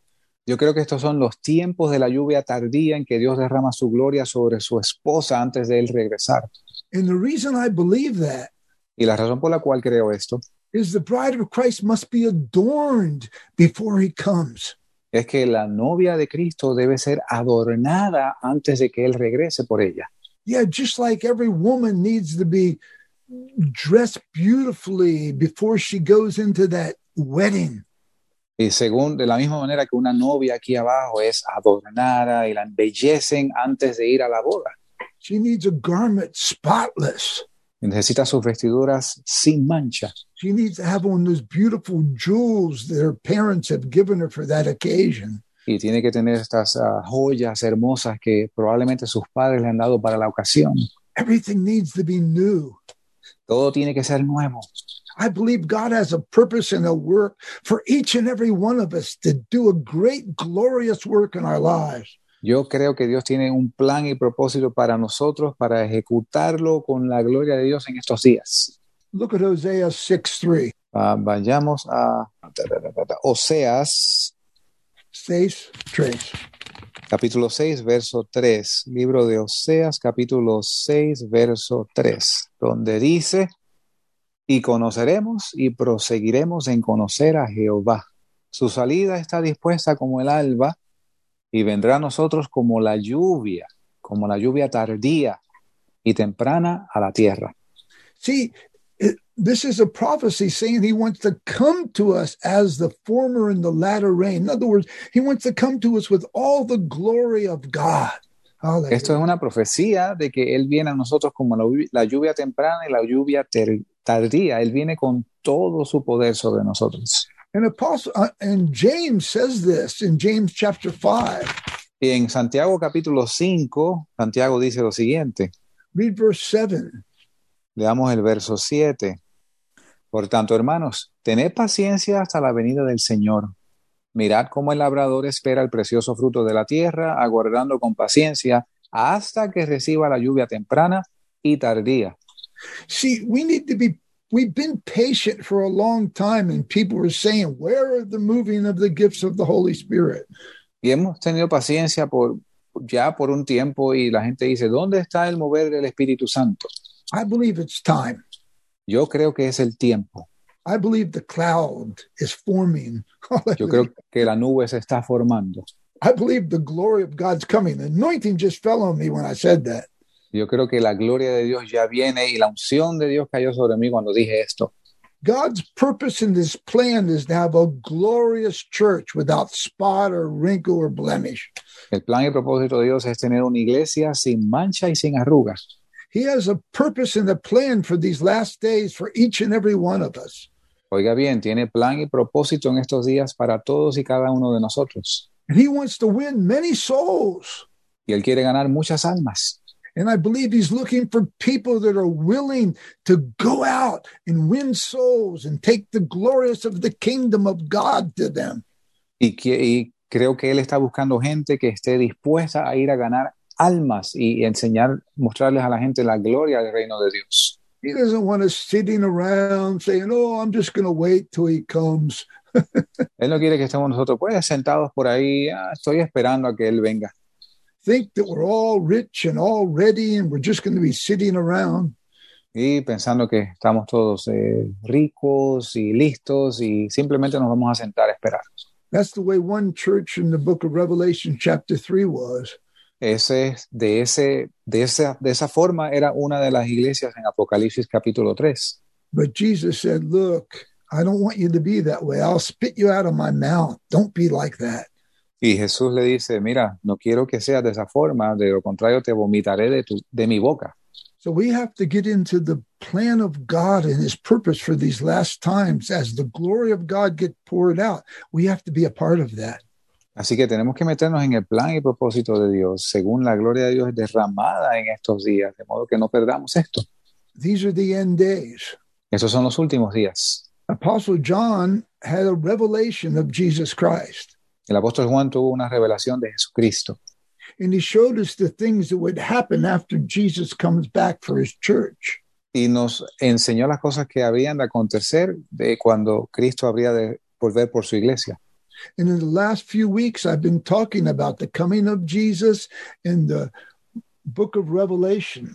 Speaker 2: Yo creo que estos son los tiempos de la lluvia tardía en que Dios derrama su gloria sobre su esposa antes de él regresar.
Speaker 3: And the reason I believe that
Speaker 2: Y la razón por la cual creo esto
Speaker 3: is the bride of Christ must be adorned before he comes.
Speaker 2: es que la novia de Cristo debe ser adornada antes de que él regrese por ella.
Speaker 3: Yeah, just like every woman needs to be dressed beautifully before she goes into that wedding.
Speaker 2: Y según de la misma manera que una novia aquí abajo es adornada y la embellecen antes de ir a la boda.
Speaker 3: She needs a garment spotless.
Speaker 2: Necesita sus vestiduras sin mancha.
Speaker 3: She needs to have on those beautiful jewels that her parents have given her for that occasion.
Speaker 2: y tiene que tener estas ah, joyas hermosas que probablemente sus padres le han dado para la ocasión.
Speaker 3: Everything needs to be new.
Speaker 2: Todo tiene que ser nuevo.
Speaker 3: I believe God has a purpose and a work for each and every one of us to do a great, glorious work in our lives.
Speaker 2: Yo creo que Dios tiene un plan y propósito para nosotros para ejecutarlo con la gloria de Dios en estos días.
Speaker 3: Look at Hosea 6 3.
Speaker 2: Ah, vayamos a Oseas,
Speaker 3: 6 3.
Speaker 2: capítulo 6, verso 3. Libro de Oseas, capítulo 6, verso 3, donde dice, y conoceremos y proseguiremos en conocer a Jehová. Su salida está dispuesta como el alba y vendrá a nosotros como la lluvia, como la lluvia tardía y temprana a la tierra.
Speaker 3: See, it, this is a prophecy saying he wants to come to us as the former and the latter rain. In other words, he wants to come to us with all the glory of God. Hallelujah.
Speaker 2: Esto es una profecía de que Él viene a nosotros como la, la lluvia temprana y la lluvia ter- tardía. Él viene con todo su poder sobre nosotros.
Speaker 3: And apostle uh, and James says this in James chapter 5.
Speaker 2: Y en Santiago capítulo 5, Santiago dice lo siguiente.
Speaker 3: Read verse 7.
Speaker 2: Leamos el verso 7. Por tanto, hermanos, tened paciencia hasta la venida del Señor. Mirad cómo el labrador espera el precioso fruto de la tierra, aguardando con paciencia hasta que reciba la lluvia temprana y tardía.
Speaker 3: See, we need to be we've been patient for a long time and people are saying, "Where are the moving of the gifts of the Holy Spirit?"
Speaker 2: Y hemos tenido paciencia por ya por un tiempo y la gente dice, ¿dónde está el mover del Espíritu Santo?
Speaker 3: I believe it's time.
Speaker 2: Yo creo que es el tiempo.
Speaker 3: I believe the cloud is forming.
Speaker 2: Yo creo que la nube se está formando.
Speaker 3: I believe the glory of God's coming. The anointing just fell on me when I said that.
Speaker 2: Yo creo que la gloria de Dios ya viene y la unción de Dios cayó sobre mí cuando dije esto.
Speaker 3: God's purpose in this plan is to have a glorious church without spot or wrinkle or blemish.
Speaker 2: El plan y propósito de Dios es tener una iglesia sin mancha y sin arrugas.
Speaker 3: He has a purpose and a plan for these last days for each and every one of us.
Speaker 2: Oiga bien, tiene plan y propósito en estos días para todos y cada uno de nosotros.
Speaker 3: And he wants to win many souls.
Speaker 2: Y Él quiere ganar muchas almas.
Speaker 3: And I believe he's looking for people that are willing to go out and win souls and take the glorious of the kingdom of God to them.
Speaker 2: Y, que- y creo que Él está buscando gente que esté dispuesta a ir a ganar almas y enseñar, mostrarles a la gente la gloria del reino de Dios.
Speaker 3: He doesn't want us sitting around saying, Oh, I'm just going to wait till he comes.
Speaker 2: Él no quiere que estemos nosotros pues sentados por ahí, "Ah, estoy esperando a que Él venga.
Speaker 3: Think that we're all rich and all ready and we're just going to be sitting around.
Speaker 2: Y pensando que estamos todos eh, ricos y listos y simplemente nos vamos a sentar a esperar.
Speaker 3: That's the way one church in the book of Revelation, chapter 3, was.
Speaker 2: Ese, de, ese, de, esa, de esa forma era una de las iglesias en Apocalipsis capítulo 3.
Speaker 3: But Jesus said, Look, I don't want you to be that way. I'll spit you out of my mouth. Don't be like that.
Speaker 2: Y Jesús le dice, mira, no quiero que seas de esa forma, de lo contrario te vomitaré de, tu, de mi boca.
Speaker 3: So we have to get into the plan of God and his purpose for these last times as the glory of God get poured out. We have to be a part of that.
Speaker 2: Así que tenemos que meternos en el plan y propósito de Dios, según la gloria de Dios es derramada en estos días, de modo que no perdamos esto.
Speaker 3: These are the end days.
Speaker 2: Esos son los últimos días.
Speaker 3: Apostle John had a revelation of Jesus Christ.
Speaker 2: El apóstol Juan tuvo una revelación de Jesucristo
Speaker 3: and he showed us the things that would happen after Jesus comes back for his church.
Speaker 2: y nos enseñó las cosas que habrían de acontecer de cuando Cristo habría de volver por su iglesia.
Speaker 3: And in the last few weeks, I've been talking about the coming of Jesus in the book of Revelation.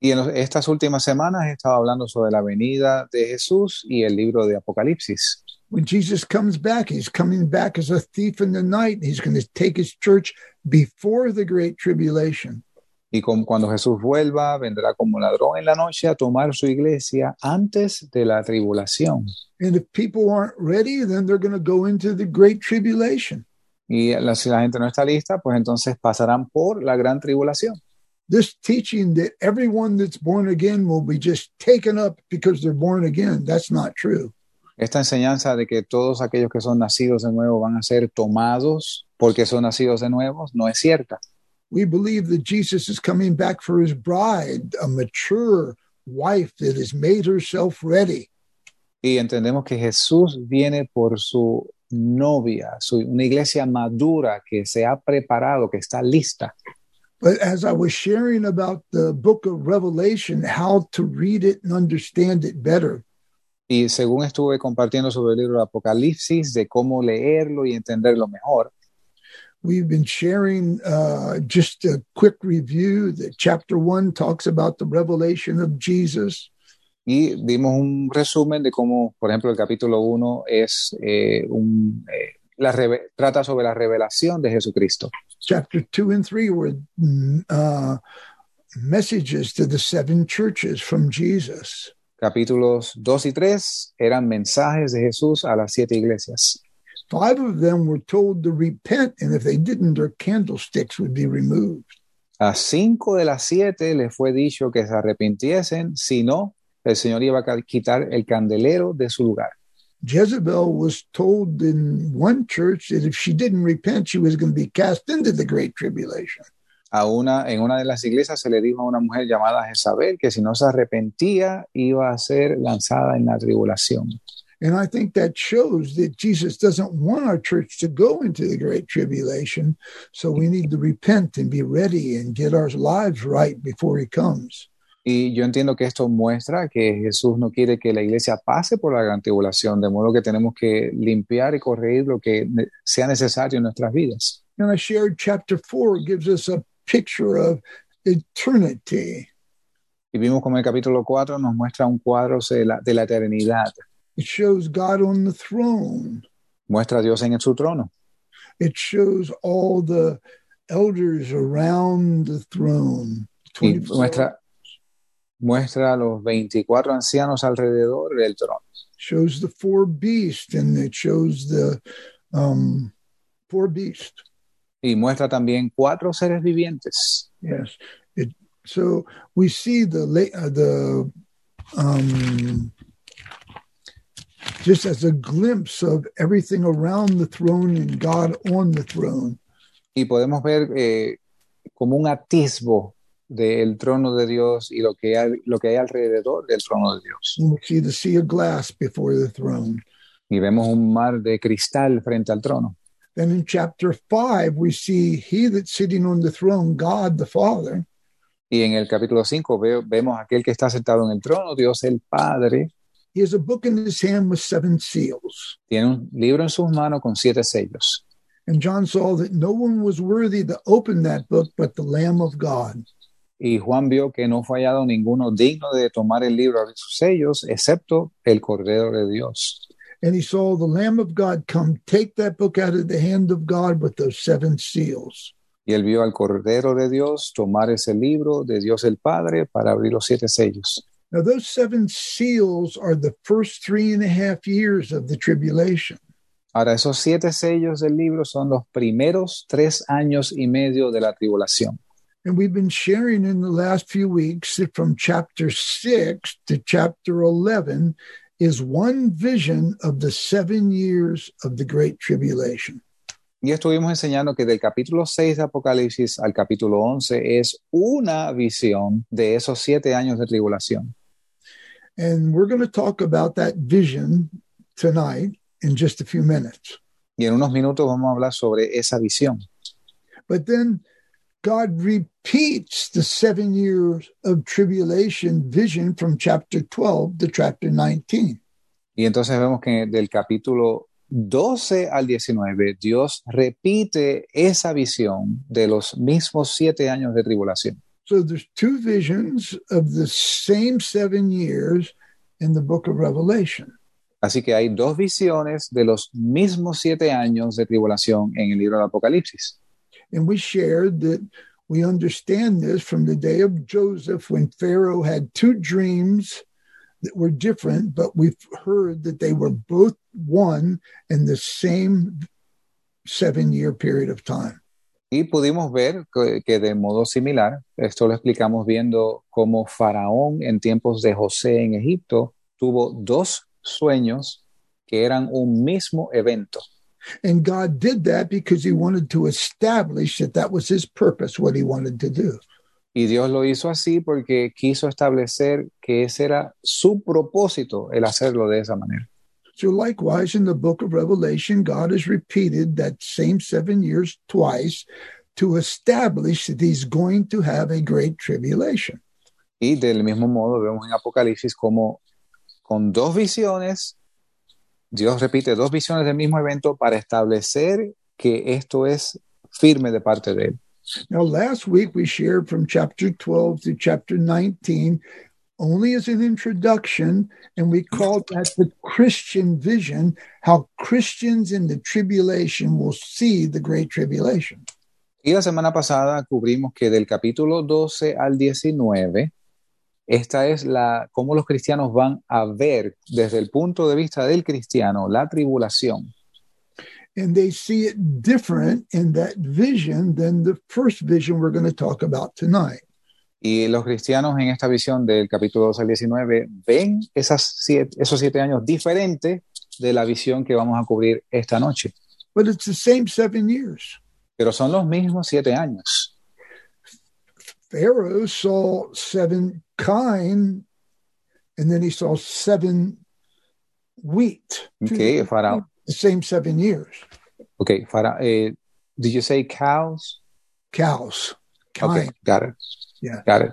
Speaker 2: Y en estas últimas semanas he estado hablando sobre la venida de Jesús y el libro de Apocalipsis.
Speaker 3: When Jesus comes back, he's coming back as a thief in the night. He's going to take his church before the great tribulation.
Speaker 2: Y con- cuando Jesús vuelva, vendrá como ladrón en la noche a tomar su iglesia antes de la tribulación.
Speaker 3: And if people aren't ready, then they're going to go into the great tribulation.
Speaker 2: Y la- si la gente no está lista, pues entonces pasarán por la gran tribulación.
Speaker 3: This teaching that everyone that's born again will be just taken up because they're born again, that's not true.
Speaker 2: Esta enseñanza de que todos aquellos que son nacidos de nuevo van a ser tomados porque son nacidos de nuevo no es cierta.
Speaker 3: We believe that Jesus is coming back for his bride, a mature wife that has made herself ready.
Speaker 2: Y entendemos que Jesús viene por su novia, su, una iglesia madura que se ha preparado, que está lista.
Speaker 3: But as I was sharing about the book of Revelation, how to read it and understand it better,
Speaker 2: Y según estuve compartiendo sobre el libro de Apocalipsis, de cómo leerlo y entenderlo mejor,
Speaker 3: we've been sharing uh, just a quick review that chapter one talks about the revelation of Jesus.
Speaker 2: y dimos un resumen de cómo, por ejemplo, el capítulo 1 es eh, un, eh, la trata sobre la revelación de Jesucristo.
Speaker 3: Chapter two and three were mm, uh, messages to the seven churches from Jesus.
Speaker 2: Capítulos 2 y 3 eran mensajes de Jesús a las siete iglesias.
Speaker 3: Five of them were told to repent, and if they didn't, their candlesticks would be removed.
Speaker 2: A cinco de las siete les fue dicho que se arrepintiesen, si no, el Señor iba a quitar el candelero de su lugar.
Speaker 3: Jezebel was told in one church that if she didn't repent, she was going to be cast into the great tribulation.
Speaker 2: A una, en una de las iglesias se le dijo a una mujer llamada Jezabel que si no se arrepentía iba a ser lanzada en la tribulación.
Speaker 3: And I think that shows that Jesus doesn't want our church to go into the great tribulation. So we need to repent and be ready and get our lives right before he comes.
Speaker 2: Y yo entiendo que esto muestra que Jesús no quiere que la iglesia pase por la gran tribulación, de modo que tenemos que limpiar y corregir lo que sea necesario en nuestras vidas.
Speaker 3: And I shared chapter four gives us a picture of eternity.
Speaker 2: Y vimos como el capítulo 4 nos muestra un cuadro de la, de la eternidad.
Speaker 3: It shows God on the throne.
Speaker 2: Muestra a Dios en su trono.
Speaker 3: It shows all the elders around the throne.
Speaker 2: Y muestra, muestra a los 24 ancianos alrededor del trono.
Speaker 3: shows the four beasts and it shows the um, four beasts.
Speaker 2: Y muestra también cuatro seres vivientes.
Speaker 3: Yes. It, so we see the uh, the um, just as a glimpse of everything around the throne and God on the throne.
Speaker 2: Y podemos ver eh, como un atisbo del trono de Dios y lo que, hay, lo que hay alrededor del trono de Dios.
Speaker 3: And we see the sea of glass before the throne.
Speaker 2: Y vemos un mar de cristal frente al trono.
Speaker 3: Then in chapter five, we see he that's sitting on the throne, God the Father,
Speaker 2: Y en el capítulo 5 vemos aquel que está sentado en el trono, Dios el Padre,
Speaker 3: he has a book in his hand with seven seals.
Speaker 2: tiene un libro en sus manos con siete sellos.
Speaker 3: And John saw that no one was worthy to open that book but the Lamb of God.
Speaker 2: Y Juan vio que no fue hallado ninguno digno de tomar el libro de sus sellos, excepto el Cordero de Dios.
Speaker 3: And he saw the Lamb of God come take that book out of the hand of God with those seven seals.
Speaker 2: Y él vio al Cordero de Dios tomar ese libro de Dios el Padre para abrir los siete sellos.
Speaker 3: Now, those seven seals are the first three and a half years of the tribulation.
Speaker 2: Ahora, esos siete sellos del libro son los primeros tres años y medio de la tribulación.
Speaker 3: And we've been sharing in the last few weeks that from chapter 6 to chapter 11 is one vision of the seven years of the Great Tribulation.
Speaker 2: Y estuvimos enseñando que del capítulo 6 de Apocalipsis al capítulo 11 es una visión de esos siete años de tribulación.
Speaker 3: And we're going to talk about that vision tonight in just a few minutes.
Speaker 2: Y en unos minutos vamos a hablar sobre esa visión.
Speaker 3: But then God repeats the seven years of tribulation vision from chapter 12 to chapter 19.
Speaker 2: Y entonces vemos que del capítulo 12 al 19, Dios repite esa visión de los mismos siete años de tribulación.
Speaker 3: So there's two visions of the same seven years in the book of Revelation.
Speaker 2: Así que hay dos visiones de los mismos siete años de tribulación en el libro del Apocalipsis.
Speaker 3: And we shared that we understand this from the day of Joseph when Pharaoh had two dreams that were different, but we've heard that they were both one in the same seven year period of time.
Speaker 2: Y pudimos ver que, de modo similar, esto lo explicamos viendo cómo Faraón en tiempos de José en Egipto tuvo dos sueños que eran un mismo evento.
Speaker 3: And God did that because he wanted to establish that that was his purpose, what he wanted to do.
Speaker 2: Y Dios lo hizo así porque quiso establecer que ese era su propósito, el hacerlo de esa manera.
Speaker 3: So, likewise, in the book of Revelation, God has repeated that same seven years twice to establish that he's going to have a great tribulation.
Speaker 2: Y del mismo modo vemos en Apocalipsis como con dos visiones, Dios repite dos visiones del mismo evento para establecer que esto es firme de parte de él.
Speaker 3: Now, last week we shared from chapter 12 to chapter 19 only as an introduction, and we called that the Christian vision how Christians in the tribulation will see the great tribulation.
Speaker 2: Y la semana pasada cubrimos que del capítulo 12 al 19, esta es la cómo los cristianos van a ver desde el punto de vista del cristiano la tribulación.
Speaker 3: And they see it different in that vision than the first vision we're going to talk about tonight.
Speaker 2: Y los cristianos en esta visión del capítulo 12 al 19 ven esas siete, esos siete años diferentes de la visión que vamos a cubrir esta noche.
Speaker 3: But it's the same seven years.
Speaker 2: Pero son los mismos siete años.
Speaker 3: Pharaoh saw seven kine, and then he saw seven wheat.
Speaker 2: Okay, Faraón.
Speaker 3: The same seven years.
Speaker 2: Okay, Fara, eh, did you say cows?
Speaker 3: Cows.
Speaker 2: Okay, got it.
Speaker 3: Yeah.
Speaker 2: Got it.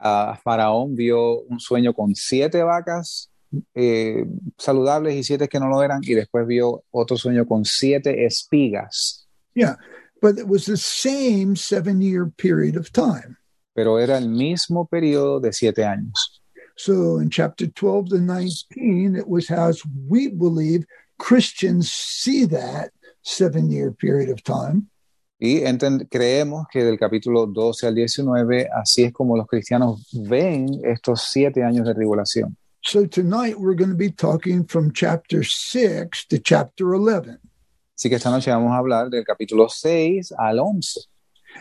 Speaker 2: Ah, Faraón vio un sueño con siete vacas eh, saludables y siete que no lo eran, y después vio otro sueño con siete espigas,
Speaker 3: Yeah. But it was the same seven year period of time.
Speaker 2: Pero era el mismo periodo de siete años.
Speaker 3: So in chapter 12 to 19, it was as we believe Christians see that seven year period of time.
Speaker 2: Y creemos que del capítulo 12 al 19, así es como los cristianos ven estos siete años de tribulación.
Speaker 3: So tonight we're going to be talking from chapter 6 to chapter 11.
Speaker 2: Así que esta noche vamos a hablar del capítulo 6 al 11.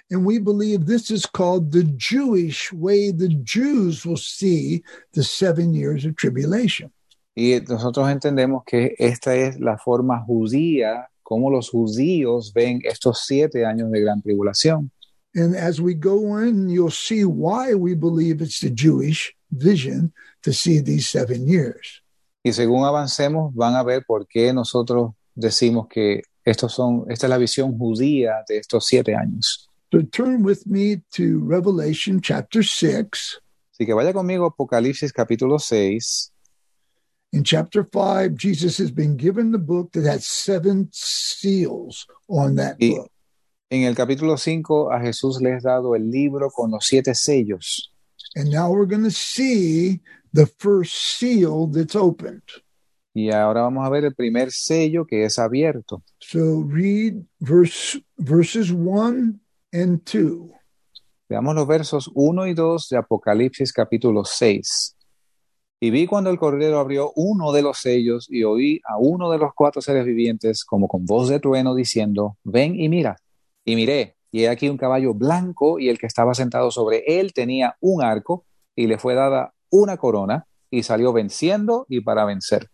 Speaker 3: And we believe this is called the Jewish way the Jews will see the seven years of tribulation.
Speaker 2: Y nosotros entendemos que esta es la forma judía, como los judíos ven estos siete años de gran tribulación.
Speaker 3: And as we go on, you'll see why we believe it's the Jewish vision to see these seven years.
Speaker 2: Y según avancemos, van a ver por qué nosotros decimos que estos son, esta es la visión judía de estos siete años.
Speaker 3: So turn with me to Revelation chapter 6.
Speaker 2: Así que vaya conmigo Apocalipsis capítulo 6.
Speaker 3: In chapter 5, Jesus has been given the book that has seven seals on that
Speaker 2: Y
Speaker 3: book.
Speaker 2: en el capítulo 5 a Jesús le es dado el libro con los siete sellos.
Speaker 3: And now we're going to see the first seal that's opened.
Speaker 2: Y ahora vamos a ver el primer sello que es abierto.
Speaker 3: So read verse verses 1 and 2.
Speaker 2: Veamos los versos 1 y 2 de Apocalipsis capítulo 6. Y vi cuando el cordero abrió uno de los sellos y oí a uno de los cuatro seres vivientes como con voz de trueno diciendo, ven y mira. Y miré, y he aquí un caballo blanco y el que estaba sentado sobre él tenía un arco y le fue dada una corona y salió venciendo y para vencer.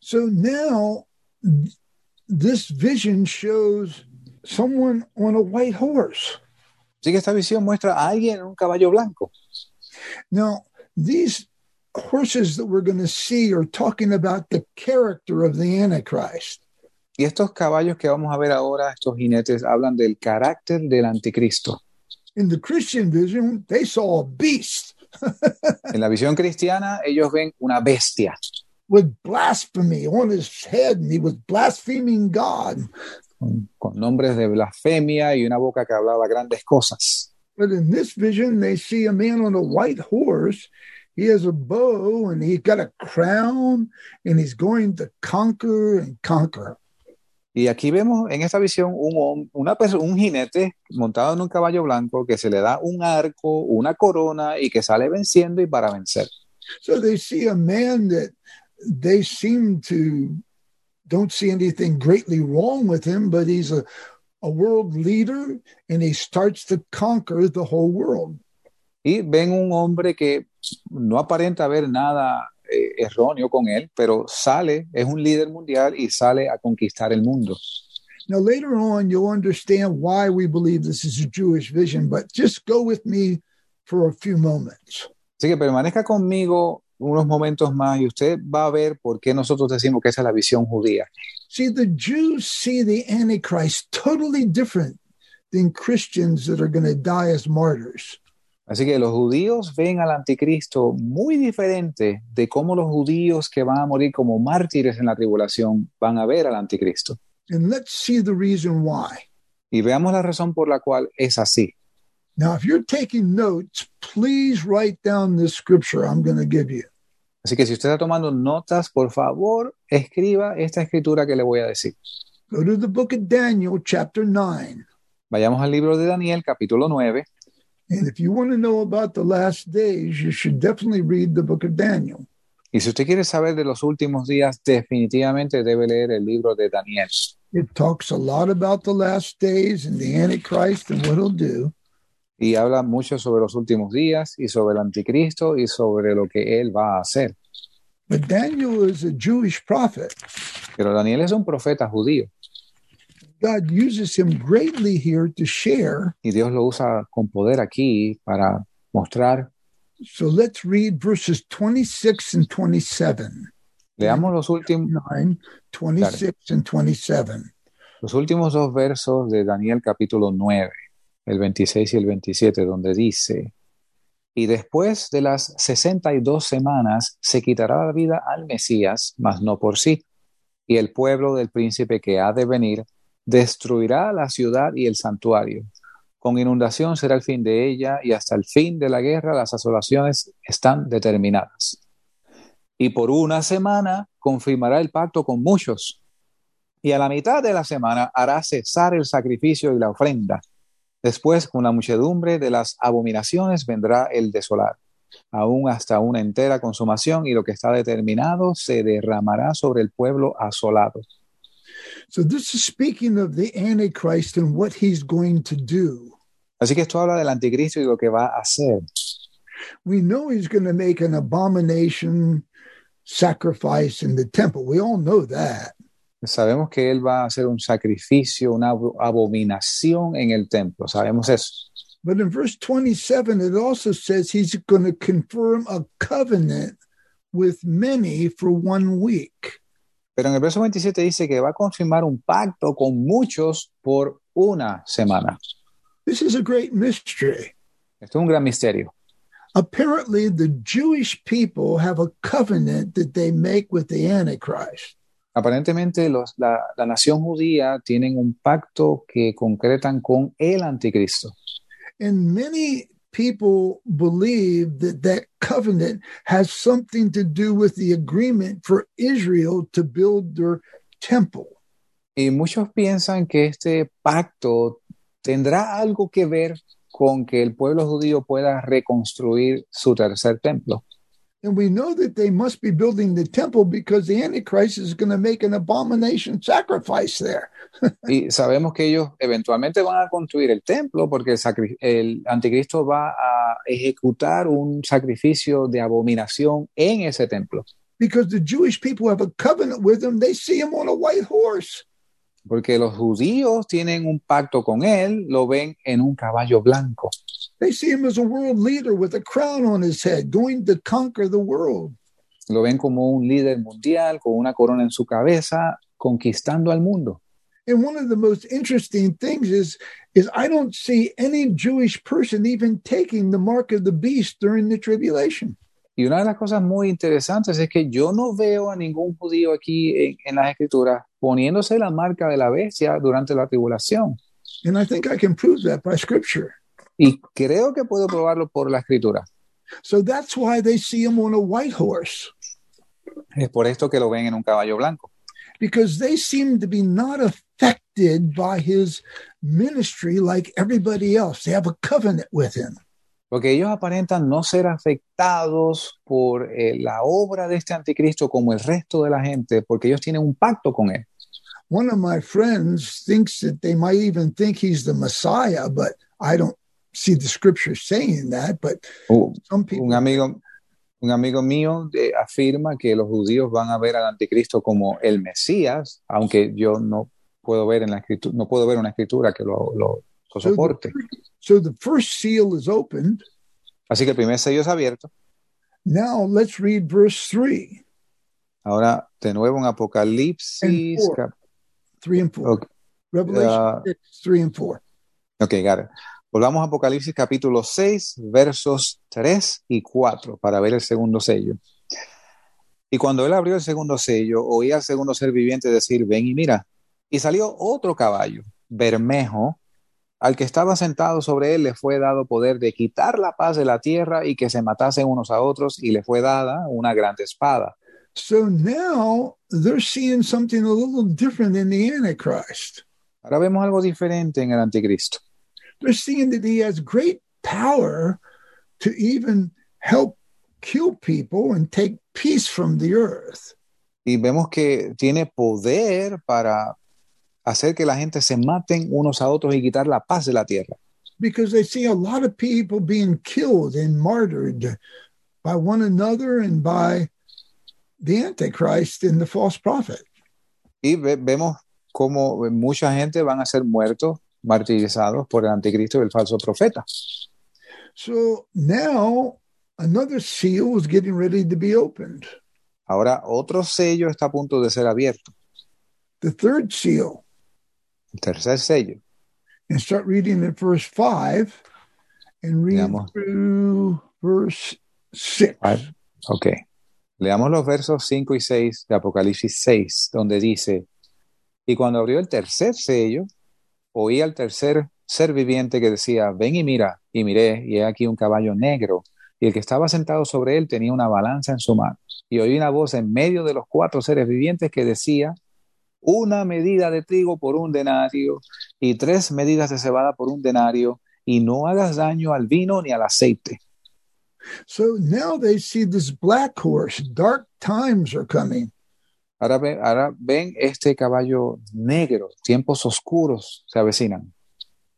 Speaker 3: So now this vision shows someone on a white horse.
Speaker 2: Así que esta visión muestra a alguien en un caballo blanco.
Speaker 3: Now, these horses that we're going to see are talking about the character of the Antichrist.
Speaker 2: Y estos caballos que vamos a ver ahora, estos jinetes, hablan del carácter del anticristo.
Speaker 3: In the Christian vision, they saw a beast
Speaker 2: En la visión cristiana, ellos ven una bestia
Speaker 3: with blasphemy on his head, and he was blaspheming God.
Speaker 2: Con, con nombres de blasfemia y una boca que hablaba grandes cosas.
Speaker 3: But in this vision, they see a man on a white horse. He has a bow and he's got a crown and he's going to conquer and conquer.
Speaker 2: Y aquí vemos en esta visión un, una un jinete montado en un caballo blanco que se le da un arco, una corona y que sale venciendo y para vencer.
Speaker 3: So they see a man that they seem to don't see anything greatly wrong with him, but he's a, a world leader and he starts to conquer the whole world.
Speaker 2: Y ven un hombre que no aparenta haber nada eh, erróneo con él, pero sale, es un líder mundial y sale a conquistar el mundo.
Speaker 3: Now, later on, you'll understand why we believe this is a Jewish vision, but just go with me for a few moments.
Speaker 2: Así que permanezca conmigo unos momentos más y usted va a ver por qué nosotros decimos que esa es la visión judía.
Speaker 3: See, the Jews see the Antichrist totally different than Christians that are going to die as martyrs.
Speaker 2: Así que los judíos ven al anticristo muy diferente de cómo los judíos que van a morir como mártires en la tribulación van a ver al anticristo.
Speaker 3: And let's see the reason why.
Speaker 2: Y veamos la razón por la cual es así.
Speaker 3: Now, if you're taking notes, please write down this scripture I'm going to give you.
Speaker 2: Así que si usted está tomando notas, por favor, escriba esta escritura que le voy a decir.
Speaker 3: Go to the book of Daniel, chapter 9.
Speaker 2: Vayamos al libro de Daniel, capítulo 9.
Speaker 3: And if you want to know about the last days, you should definitely read the book of Daniel.
Speaker 2: Y si usted quiere saber de los últimos días, definitivamente debe leer el libro de Daniel.
Speaker 3: It talks a lot about the last days and the Antichrist and what he'll do.
Speaker 2: Y habla mucho sobre los últimos días y sobre el anticristo y sobre lo que él va a hacer.
Speaker 3: But Daniel is a Jewish prophet.
Speaker 2: Pero Daniel es un profeta judío
Speaker 3: God uses him greatly here to share.
Speaker 2: y Dios lo usa con poder aquí para mostrar.
Speaker 3: So let's read verses 26 and 27.
Speaker 2: Leamos los últimos,
Speaker 3: 9, 26 and 27.
Speaker 2: los últimos dos versos de Daniel capítulo 9, el 26 y el 27, donde dice, y después de las 62 semanas se quitará la vida al Mesías, mas no por sí, y el pueblo del príncipe que ha de venir destruirá la ciudad y el santuario. Con inundación será el fin de ella y hasta el fin de la guerra las asolaciones están determinadas. Y por una semana confirmará el pacto con muchos. Y a la mitad de la semana hará cesar el sacrificio y la ofrenda. Después, con la muchedumbre de las abominaciones, vendrá el desolar, aún hasta una entera consumación, y lo que está determinado se derramará sobre el pueblo asolado.
Speaker 3: So this is speaking of the Antichrist and what he's going to do.
Speaker 2: Así que esto habla del anticristo y lo que va a hacer.
Speaker 3: We know he's going to make an abomination sacrifice in the temple. We all know that.
Speaker 2: Sabemos que él va a hacer un sacrificio, una abo- abominación en el templo. Sabemos eso.
Speaker 3: But in verse 27, it also says he's going to confirm a covenant with many for one week.
Speaker 2: Pero en el verso 27 dice que va a confirmar un pacto con muchos por una semana.
Speaker 3: This is a great mystery.
Speaker 2: Esto es un gran misterio.
Speaker 3: Apparently, the Jewish people have a covenant that they make with the Antichrist.
Speaker 2: Aparentemente los- la, la nación judía tienen un pacto que concretan con el anticristo.
Speaker 3: And many people believe that that covenant has something to do with the agreement for Israel to build their temple.
Speaker 2: Y muchos piensan que este pacto tendrá algo que ver con que el pueblo judío pueda reconstruir su tercer templo.
Speaker 3: And we know that they must be building the temple because the Antichrist is going to make an abomination sacrifice there.
Speaker 2: y sabemos que ellos eventualmente van a construir el templo porque el, el anticristo va a ejecutar un sacrificio de abominación en ese templo.
Speaker 3: Because the Jewish people have a covenant with him, they see him on a white horse.
Speaker 2: Porque los judíos tienen un pacto con él, lo ven en un caballo blanco.
Speaker 3: They see him as a world leader with a crown on his head, going to conquer the world.
Speaker 2: Lo ven como un líder mundial con una corona en su cabeza, conquistando al mundo.
Speaker 3: And one of the most interesting things is, is I don't see any Jewish person even taking the mark of the beast during the tribulation.
Speaker 2: Y una de las cosas muy interesantes es que yo no veo a ningún judío aquí en, en las escrituras poniéndose la marca de la bestia durante la tribulación.
Speaker 3: And I think I can prove that by scripture.
Speaker 2: Y creo que puedo probarlo por la escritura.
Speaker 3: So that's why they see him on a white horse.
Speaker 2: Es por esto que lo ven en un caballo blanco.
Speaker 3: Because they seem to be not affected by his ministry like everybody else. They have a covenant with him.
Speaker 2: Porque ellos aparentan no ser afectados por eh, la obra de este anticristo como el resto de la gente, porque ellos tienen un pacto con él.
Speaker 3: One of my friends thinks that they might even think he's the Messiah, but I don't see the scripture saying that. But some people.
Speaker 2: Un amigo, un amigo mío eh, afirma que los judíos van a ver al anticristo como el Mesías, aunque yo no puedo ver en la escritura, no puedo ver una escritura que lo, lo, lo soporte.
Speaker 3: So the first seal is opened.
Speaker 2: Así que el primer sello es abierto.
Speaker 3: Now let's read verse 3.
Speaker 2: Ahora, de nuevo en Apocalipsis.
Speaker 3: And four. Three and four.
Speaker 2: Okay.
Speaker 3: Revelation
Speaker 2: Uh,
Speaker 3: 6, 3 and 4.
Speaker 2: Ok, got it. Volvamos a Apocalipsis capítulo 6, versos 3 y 4 para ver el segundo sello. Y cuando él abrió el segundo sello, oí al segundo ser viviente decir, ven y mira. Y salió otro caballo, bermejo, al que estaba sentado sobre él le fue dado poder de quitar la paz de la tierra y que se matasen unos a otros, y le fue dada una grande espada.
Speaker 3: So now they're seeing something a little different in the Antichrist.
Speaker 2: Ahora vemos algo diferente en el anticristo.
Speaker 3: They're seeing that he has great power to even help kill people and take peace from the earth.
Speaker 2: Y vemos que tiene poder para hacer que la gente se maten unos a otros y quitar la paz de la tierra.
Speaker 3: because they see a lot of people being killed and martyred by one another and by the Antichrist and the false prophet.
Speaker 2: Y ve- vemos cómo mucha gente van a ser muertos, martirizados por el anticristo y el falso profeta.
Speaker 3: So now another seal is getting ready to be opened.
Speaker 2: Ahora otro sello está a punto de ser abierto,
Speaker 3: The third seal,
Speaker 2: el tercer sello.
Speaker 3: and start reading at verse 5 and read
Speaker 2: Veamos.
Speaker 3: through verse 6.
Speaker 2: Five. Ok. Leamos los versos 5 y 6 de Apocalipsis 6, donde dice, y cuando abrió el tercer sello, oí al tercer ser viviente que decía, ven y mira, y miré, y he aquí un caballo negro, y el que estaba sentado sobre él tenía una balanza en su mano. Y oí una voz en medio de los cuatro seres vivientes que decía, una medida de trigo por un denario, y tres medidas de cebada por un denario, y no hagas daño al vino ni al aceite.
Speaker 3: So now they see this black horse. Dark times are coming.
Speaker 2: Ahora, ve- ahora ven este caballo negro, tiempos oscuros se avecinan,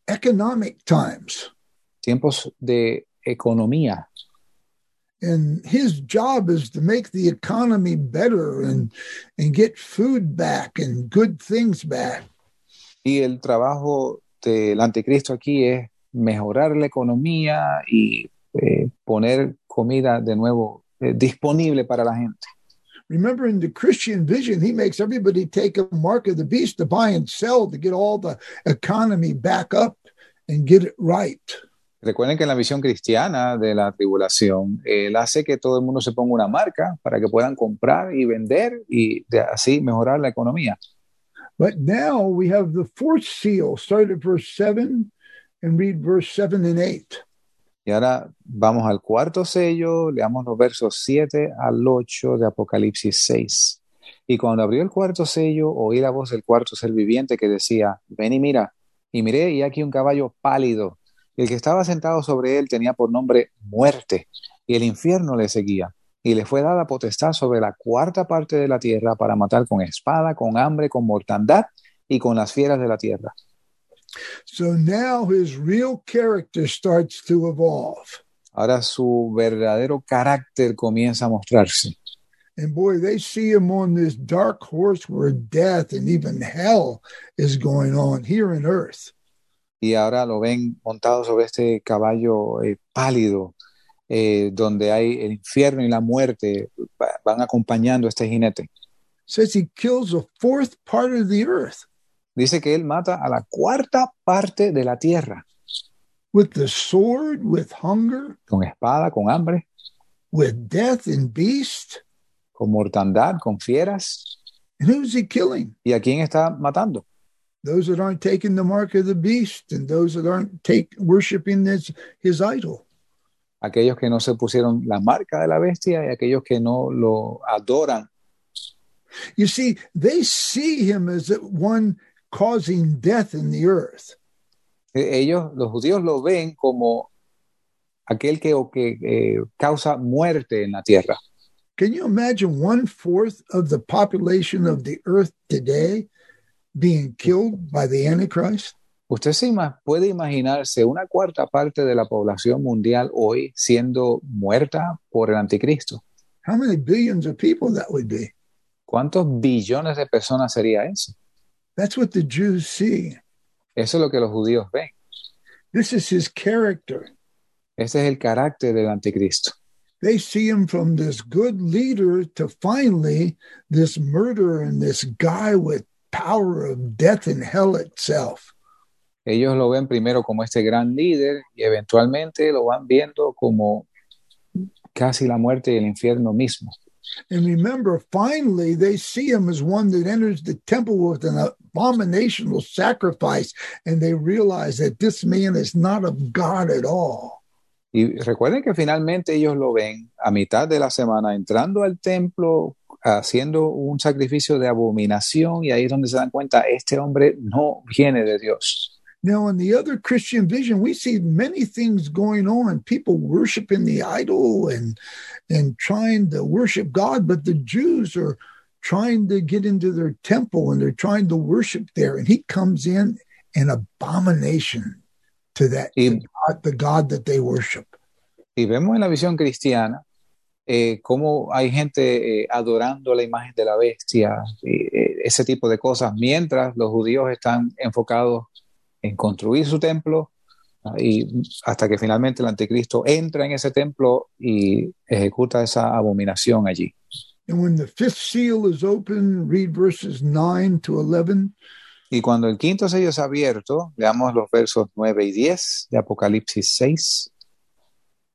Speaker 3: economic times.
Speaker 2: tiempos de economía.
Speaker 3: And his job is to make the economy better and and get food back and good things back.
Speaker 2: Y el trabajo del anticristo aquí es mejorar la economía y eh, poner comida de nuevo eh, disponible para la gente.
Speaker 3: Remember in the Christian vision, he makes everybody take a mark of the beast to buy and sell to get all the economy back up and get it right.
Speaker 2: Recuerden que en la visión cristiana de la tribulación, él hace que todo el mundo se ponga una marca para que puedan comprar y vender y de así mejorar la economía.
Speaker 3: But now we have the fourth seal. Start at verse 7 and read verse 7 and 8.
Speaker 2: Y ahora vamos al cuarto sello, leamos los versos 7 al 8 de Apocalipsis 6. Y cuando abrió el cuarto sello, oí la voz del cuarto ser viviente que decía, ven y mira. Y miré y aquí un caballo pálido. El que estaba sentado sobre él tenía por nombre muerte, y el infierno le seguía. Y le fue dada potestad sobre la cuarta parte de la tierra para matar con espada, con hambre, con mortandad y con las fieras de la tierra.
Speaker 3: So now his real character starts to evolve.
Speaker 2: Ahora su verdadero carácter comienza a mostrarse.
Speaker 3: And boy, they see him on this dark horse where death and even hell is going on here in earth.
Speaker 2: Y ahora lo ven montado sobre este caballo eh, pálido, eh, donde hay el infierno y la muerte van acompañando a este jinete.
Speaker 3: Says he kills a fourth part of the earth
Speaker 2: Dice que él mata a la cuarta parte de la tierra,
Speaker 3: with the sword, with hunger,
Speaker 2: con espada, con hambre,
Speaker 3: with death and beast.
Speaker 2: con mortandad, con fieras.
Speaker 3: And who's he killing?
Speaker 2: ¿Y a quién está matando?
Speaker 3: Those that aren't taking the mark of the beast and those that aren't take worshiping this his idol.
Speaker 2: Aquellos que no se pusieron la marca de la bestia y aquellos que no lo adoran.
Speaker 3: You see, they see him as one causing death in the earth.
Speaker 2: E- Ellos, los judíos lo ven como aquel que, o que eh, causa muerte en la tierra.
Speaker 3: Can you imagine one fourth of the population of the earth today being killed by the Antichrist?
Speaker 2: ¿Usted se ima- puede imaginarse una cuarta parte de la población mundial hoy siendo muerta por el anticristo?
Speaker 3: How many billions of people that would be?
Speaker 2: ¿Cuántos billones de personas sería eso?
Speaker 3: That's what the Jews see.
Speaker 2: Eso es lo que los judíos ven.
Speaker 3: This is his character.
Speaker 2: Ese es el carácter del anticristo.
Speaker 3: They see him from this good leader to finally this murderer and this guy with power of death and hell itself.
Speaker 2: Ellos lo ven primero como este gran líder y eventualmente lo van viendo como casi la muerte y el infierno mismo.
Speaker 3: And remember, finally, they see him as one that enters the temple with an abominational sacrifice, and they realize that this man is not of God at all.
Speaker 2: Y recuerden que finalmente ellos lo ven a mitad de la semana entrando al templo, haciendo un sacrificio de abominación y ahí es donde se dan cuenta, este hombre no viene de Dios.
Speaker 3: Now, in the other Christian vision, we see many things going on, people worshiping the idol and and trying to worship God, but the Jews are trying to get into their temple and they're trying to worship there. And he comes in an abomination to that
Speaker 2: Y,
Speaker 3: the God, the God that they worship.
Speaker 2: y vemos en la visión cristiana eh, cómo hay gente eh, adorando la imagen de la bestia, y, eh, ese tipo de cosas, mientras los judíos están enfocados en construir su templo y hasta que finalmente el anticristo entra en ese templo y ejecuta esa abominación allí.
Speaker 3: And when the fifth seal is open, read verses 9 to 11.
Speaker 2: Y cuando el quinto sello es abierto, leamos los versos 9 y 10 de Apocalipsis 6.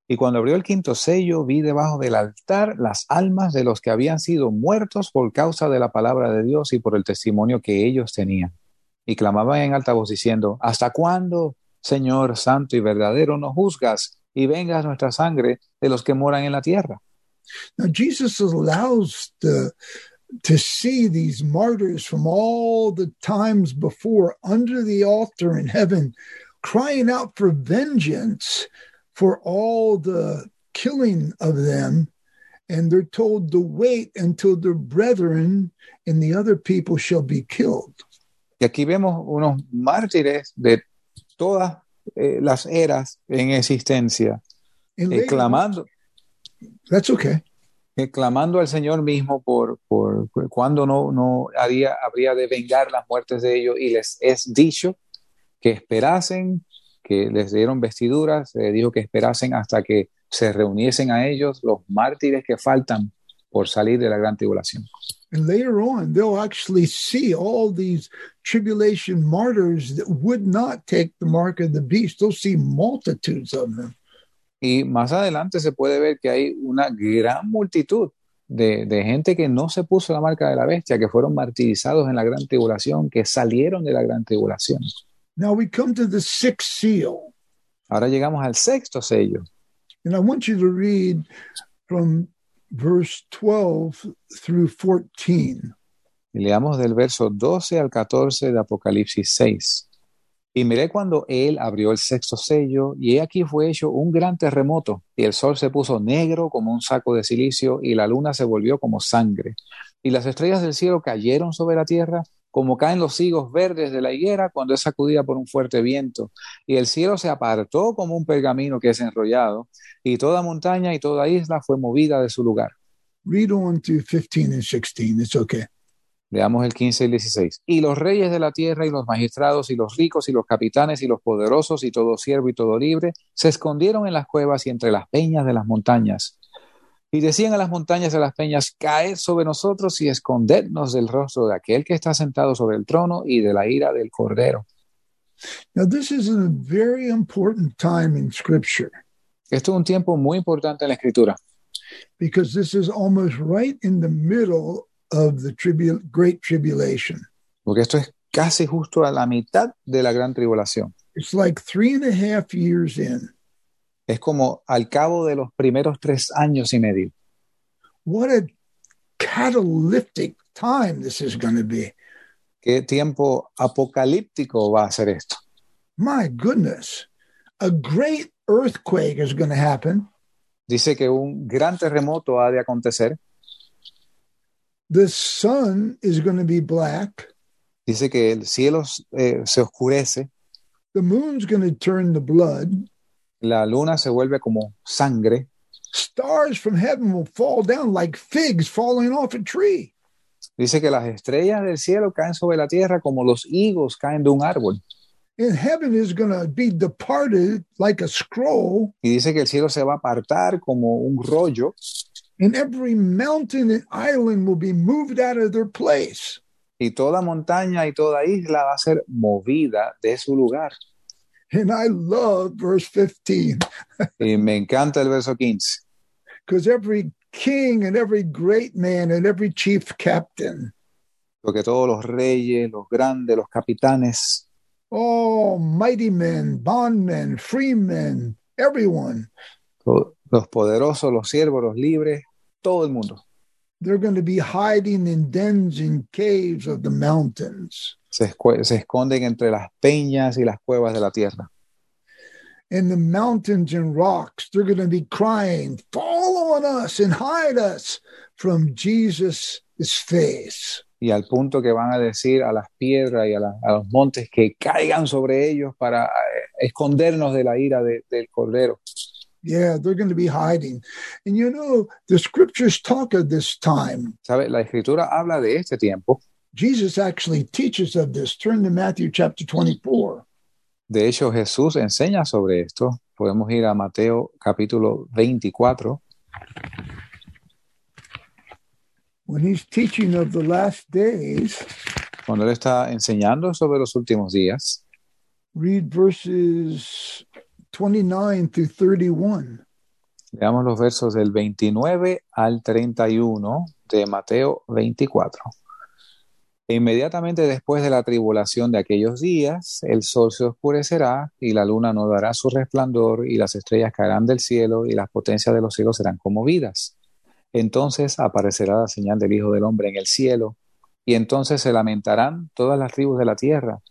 Speaker 2: Y cuando abrió el quinto sello, vi debajo del altar las almas de los que habían sido muertos por causa de la palabra de Dios y por el testimonio que ellos tenían. Y clamaban en alta voz diciendo, ¿hasta cuándo, Señor santo y verdadero, nos juzgas y vengas nuestra sangre de los que moran en la tierra?
Speaker 3: Now, Jesus allows the, to see these martyrs from all the times before under the altar in heaven crying out for vengeance for all the killing of them. And they're told to wait until their brethren and the other people shall be killed.
Speaker 2: Y aquí vemos unos mártires de todas eh, las eras en existencia, eh, clamando,
Speaker 3: that's okay.
Speaker 2: eh, clamando al Señor mismo por, por, por cuándo no, no haría, habría de vengar las muertes de ellos y les es dicho que esperasen, que les dieron vestiduras, se les dijo que esperasen hasta que se reuniesen a ellos los mártires que faltan por salir de la gran tribulación.
Speaker 3: And later on, they'll actually see all these tribulation martyrs that would not take the mark of the beast. They'll see multitudes of them.
Speaker 2: Y más adelante se puede ver que hay una gran multitud de, de gente que no se puso la marca de la bestia, que fueron martirizados en la gran tribulación, que salieron de la gran tribulación.
Speaker 3: Now we come to the sixth seal.
Speaker 2: Ahora llegamos al sexto sello.
Speaker 3: And I want you to read from verse 12 through 14.
Speaker 2: Y leamos del verso 12 al 14 de Apocalipsis 6. Y miré cuando él abrió el sexto sello, y he aquí fue hecho un gran terremoto, y el sol se puso negro como un saco de silicio, y la luna se volvió como sangre. Y las estrellas del cielo cayeron sobre la tierra, como caen los higos verdes de la higuera cuando es sacudida por un fuerte viento. Y el cielo se apartó como un pergamino que es enrollado, y toda montaña y toda isla fue movida de su lugar.
Speaker 3: Read on to 15 and 16. It's okay.
Speaker 2: Veamos el 15 y el 16. Y los reyes de la tierra y los magistrados y los ricos y los capitanes y los poderosos y todo siervo y todo libre se escondieron en las cuevas y entre las peñas de las montañas. Y decían a las montañas y a las peñas, caed sobre nosotros y escondednos del rostro de aquel que está sentado sobre el trono y de la ira del cordero.
Speaker 3: Now, this is a very important time in Scripture
Speaker 2: Esto es un tiempo muy importante en la escritura,
Speaker 3: because this is almost right in the middle of the tribu- Great Tribulation.
Speaker 2: porque esto es casi justo a la mitad de la gran tribulación.
Speaker 3: It's like three and a half years in.
Speaker 2: Es como al cabo de los primeros tres años y medio.
Speaker 3: What a catalytic time this is going to be.
Speaker 2: ¿Qué tiempo apocalíptico va a ser esto?
Speaker 3: My goodness. A great earthquake is going to happen.
Speaker 2: Dice que un gran terremoto ha de acontecer.
Speaker 3: The sun is going to be black.
Speaker 2: Dice que el cielo eh, se oscurece,
Speaker 3: The moon's going to turn to blood.
Speaker 2: La luna se vuelve como sangre,
Speaker 3: Stars from heaven will fall down like figs falling off a tree.
Speaker 2: dice que las estrellas del cielo caen sobre la tierra como los higos caen de un árbol.
Speaker 3: And heaven is going to be departed like a scroll,
Speaker 2: Y dice que el cielo se va a apartar como un rollo
Speaker 3: and every mountain and island will be moved out of their place.
Speaker 2: y toda montaña y toda isla va a ser movida de su lugar.
Speaker 3: And I love verse 15
Speaker 2: Y me encanta el verso 15,
Speaker 3: because every king and every great man and every chief captain,
Speaker 2: porque todos los reyes, los grandes, los capitanes,
Speaker 3: oh, mighty men, bondmen, freemen, everyone,
Speaker 2: los poderosos, los siervos, los libres, todo el mundo
Speaker 3: they're going to be hiding in dens and caves of the mountains.
Speaker 2: se, se esconden entre las peñas y las cuevas de la tierra.
Speaker 3: And the mountains and rocks, they're going to be crying, Fall on us and hide us from Jesus' face.
Speaker 2: y al punto que van a decir a las piedras y a, la- a los montes que caigan sobre ellos para eh, escondernos de la ira de- del cordero.
Speaker 3: Yeah, they're going to be hiding. And you know, the scriptures talk of this time.
Speaker 2: ¿Sabe? La escritura habla de este tiempo.
Speaker 3: Jesus actually teaches of this. Turn to Matthew chapter 24.
Speaker 2: De hecho, Jesús enseña sobre esto. Podemos ir a Mateo capítulo 24,
Speaker 3: When he's teaching of the last days,
Speaker 2: cuando él está enseñando sobre los últimos días.
Speaker 3: read verses 29 through 31.
Speaker 2: Veamos los versos del 29 al 31 de Mateo 24. E inmediatamente después de la tribulación de aquellos días, el sol se oscurecerá y la luna no dará su resplandor y las estrellas caerán del cielo y las potencias de los cielos serán conmovidas. Entonces aparecerá la señal del Hijo del Hombre en el cielo y entonces se lamentarán todas las tribus de la tierra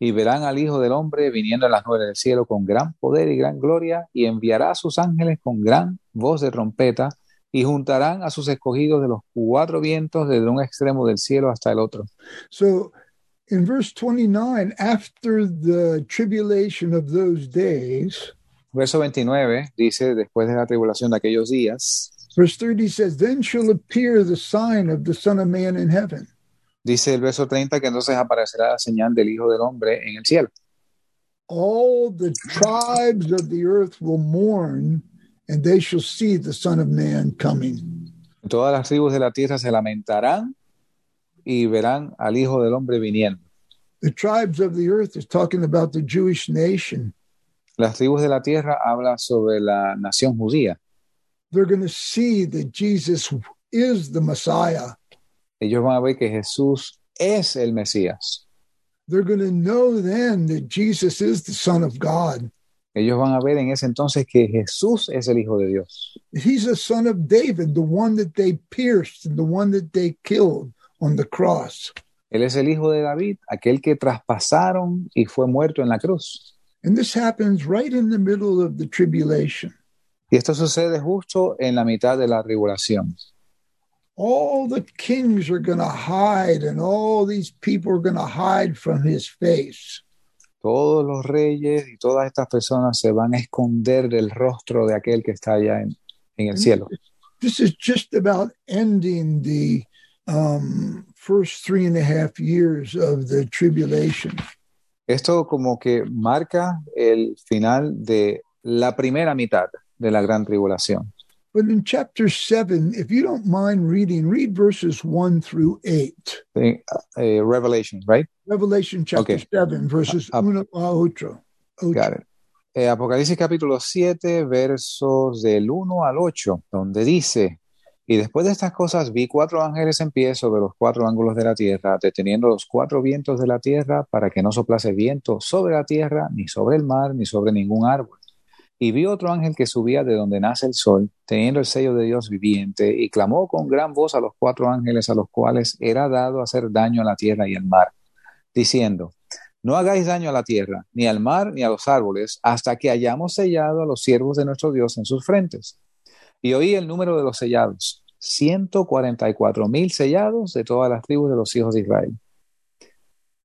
Speaker 2: y verán al Hijo del Hombre viniendo en las nubes del cielo con gran poder y gran gloria, y enviará a sus ángeles con gran voz de trompeta, y juntarán a sus escogidos de los cuatro vientos desde un extremo del cielo hasta el otro.
Speaker 3: So in verse 29, after the tribulation of those days,
Speaker 2: Verso 29 dice, después de la tribulación de aquellos días,
Speaker 3: verse 30 says, Then shall appear the sign of the Son of Man in heaven.
Speaker 2: Dice el verso 30 que entonces aparecerá la señal del Hijo del Hombre en el cielo.
Speaker 3: All the tribes of the earth will mourn, and they shall see the Son of Man coming.
Speaker 2: Todas las tribus de la tierra se lamentarán y verán al Hijo del Hombre viniendo.
Speaker 3: The tribes of the earth is talking about the Jewish nation.
Speaker 2: Las tribus de la tierra habla sobre la nación judía.
Speaker 3: They're going to see that Jesus is the Messiah.
Speaker 2: Ellos van a ver que Jesús es el Mesías.
Speaker 3: They're going to know then that Jesus is the Son of God.
Speaker 2: Ellos van a ver en ese entonces que Jesús es el Hijo de Dios.
Speaker 3: He's a son of David, the one that they pierced and the one that they killed on the cross.
Speaker 2: Él es el Hijo de David, aquel que traspasaron y fue muerto en la cruz.
Speaker 3: And this happens right in the middle of the tribulation.
Speaker 2: Y esto sucede justo en la mitad de la tribulación.
Speaker 3: All the kings are going to hide, and all these people are going to hide from his face.
Speaker 2: Todos los reyes y todas estas personas se van a esconder del rostro de aquel que está allá en, en el cielo.
Speaker 3: This is just about ending the um, first three and a half years of the tribulation.
Speaker 2: Esto como que marca el final de la primera mitad de la gran tribulación.
Speaker 3: But in chapter seven, if you don't mind reading, read verses one through eight.
Speaker 2: Eh, eh, Revelation, right?
Speaker 3: Revelation chapter
Speaker 2: Okay.
Speaker 3: seven, verses
Speaker 2: Up-
Speaker 3: uno a ocho. Ocho.
Speaker 2: Got it. Eh, Apocalipsis capítulo 7, versos del 1 al 8, donde dice, y después de estas cosas vi cuatro ángeles en pie sobre los cuatro ángulos de la tierra, deteniendo los cuatro vientos de la tierra para que no soplase viento sobre la tierra, ni sobre el mar, ni sobre ningún árbol. Y vi otro ángel que subía de donde nace el sol, teniendo el sello de Dios viviente, y clamó con gran voz a los cuatro ángeles a los cuales era dado hacer daño a la tierra y al mar, diciendo, no hagáis daño a la tierra, ni al mar, ni a los árboles, hasta que hayamos sellado a los siervos de nuestro Dios en sus frentes. Y oí el número de los sellados, 144 mil sellados de todas las tribus de los hijos de Israel.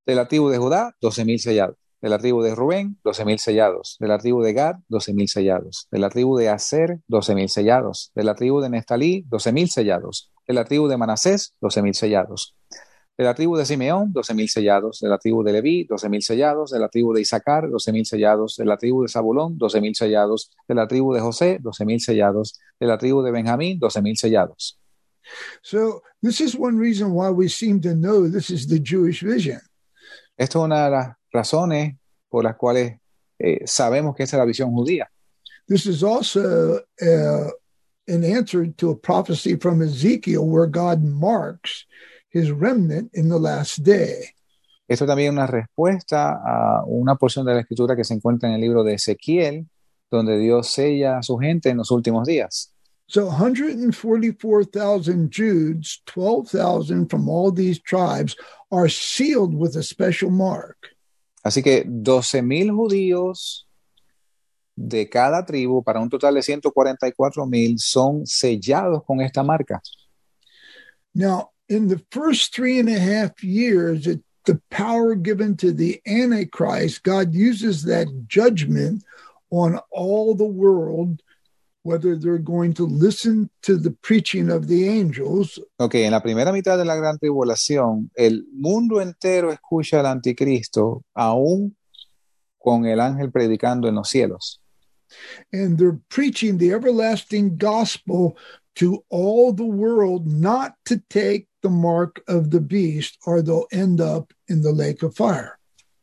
Speaker 2: De la tribu de Judá, 12 mil sellados. De la tribu de Rubén, 12 mil sellados. De la tribu de Gad, 12 mil sellados. De la tribu de Aser, 12 mil sellados. De la tribu de Neftalí, 12 mil sellados. De la tribu de Manasés, 12 mil sellados. De la tribu de Simeón, 12.000 sellados. De la tribu de Leví, 12.000 sellados. De la tribu de Isaacar, 12.000 sellados. De la tribu de Zabulón, 12.000 sellados. De la tribu de José, 12.000 sellados. De la tribu de Benjamín, 12.000 sellados.
Speaker 3: So this is one reason why we seem to know this is the Jewish vision.
Speaker 2: Esto es una de las razones por las cuales eh, sabemos que esa es la visión judía.
Speaker 3: This is also uh, an answer to a prophecy from Ezekiel where God marks his remnant in the last day.
Speaker 2: Esto también es una respuesta a una porción de la escritura que se encuentra en el libro de Ezequiel, donde Dios sella a su gente en los últimos días.
Speaker 3: So 144,000 Jews, 12,000 from all these tribes, are sealed with a special mark.
Speaker 2: Así que 12.000 judíos de cada tribu, para un total de 144.000, son sellados con esta marca.
Speaker 3: Now, in the first three and a half years, it, the power given to the Antichrist, God uses that judgment on all the world, whether they're going to listen to the preaching of the angels
Speaker 2: Ok, en la primera mitad de la gran tribulación, el mundo entero escucha al anticristo, aún con el ángel predicando en los cielos.
Speaker 3: and they're preaching the everlasting gospel to all the world not to take the mark of the beast or they'll end up in the lake of fire.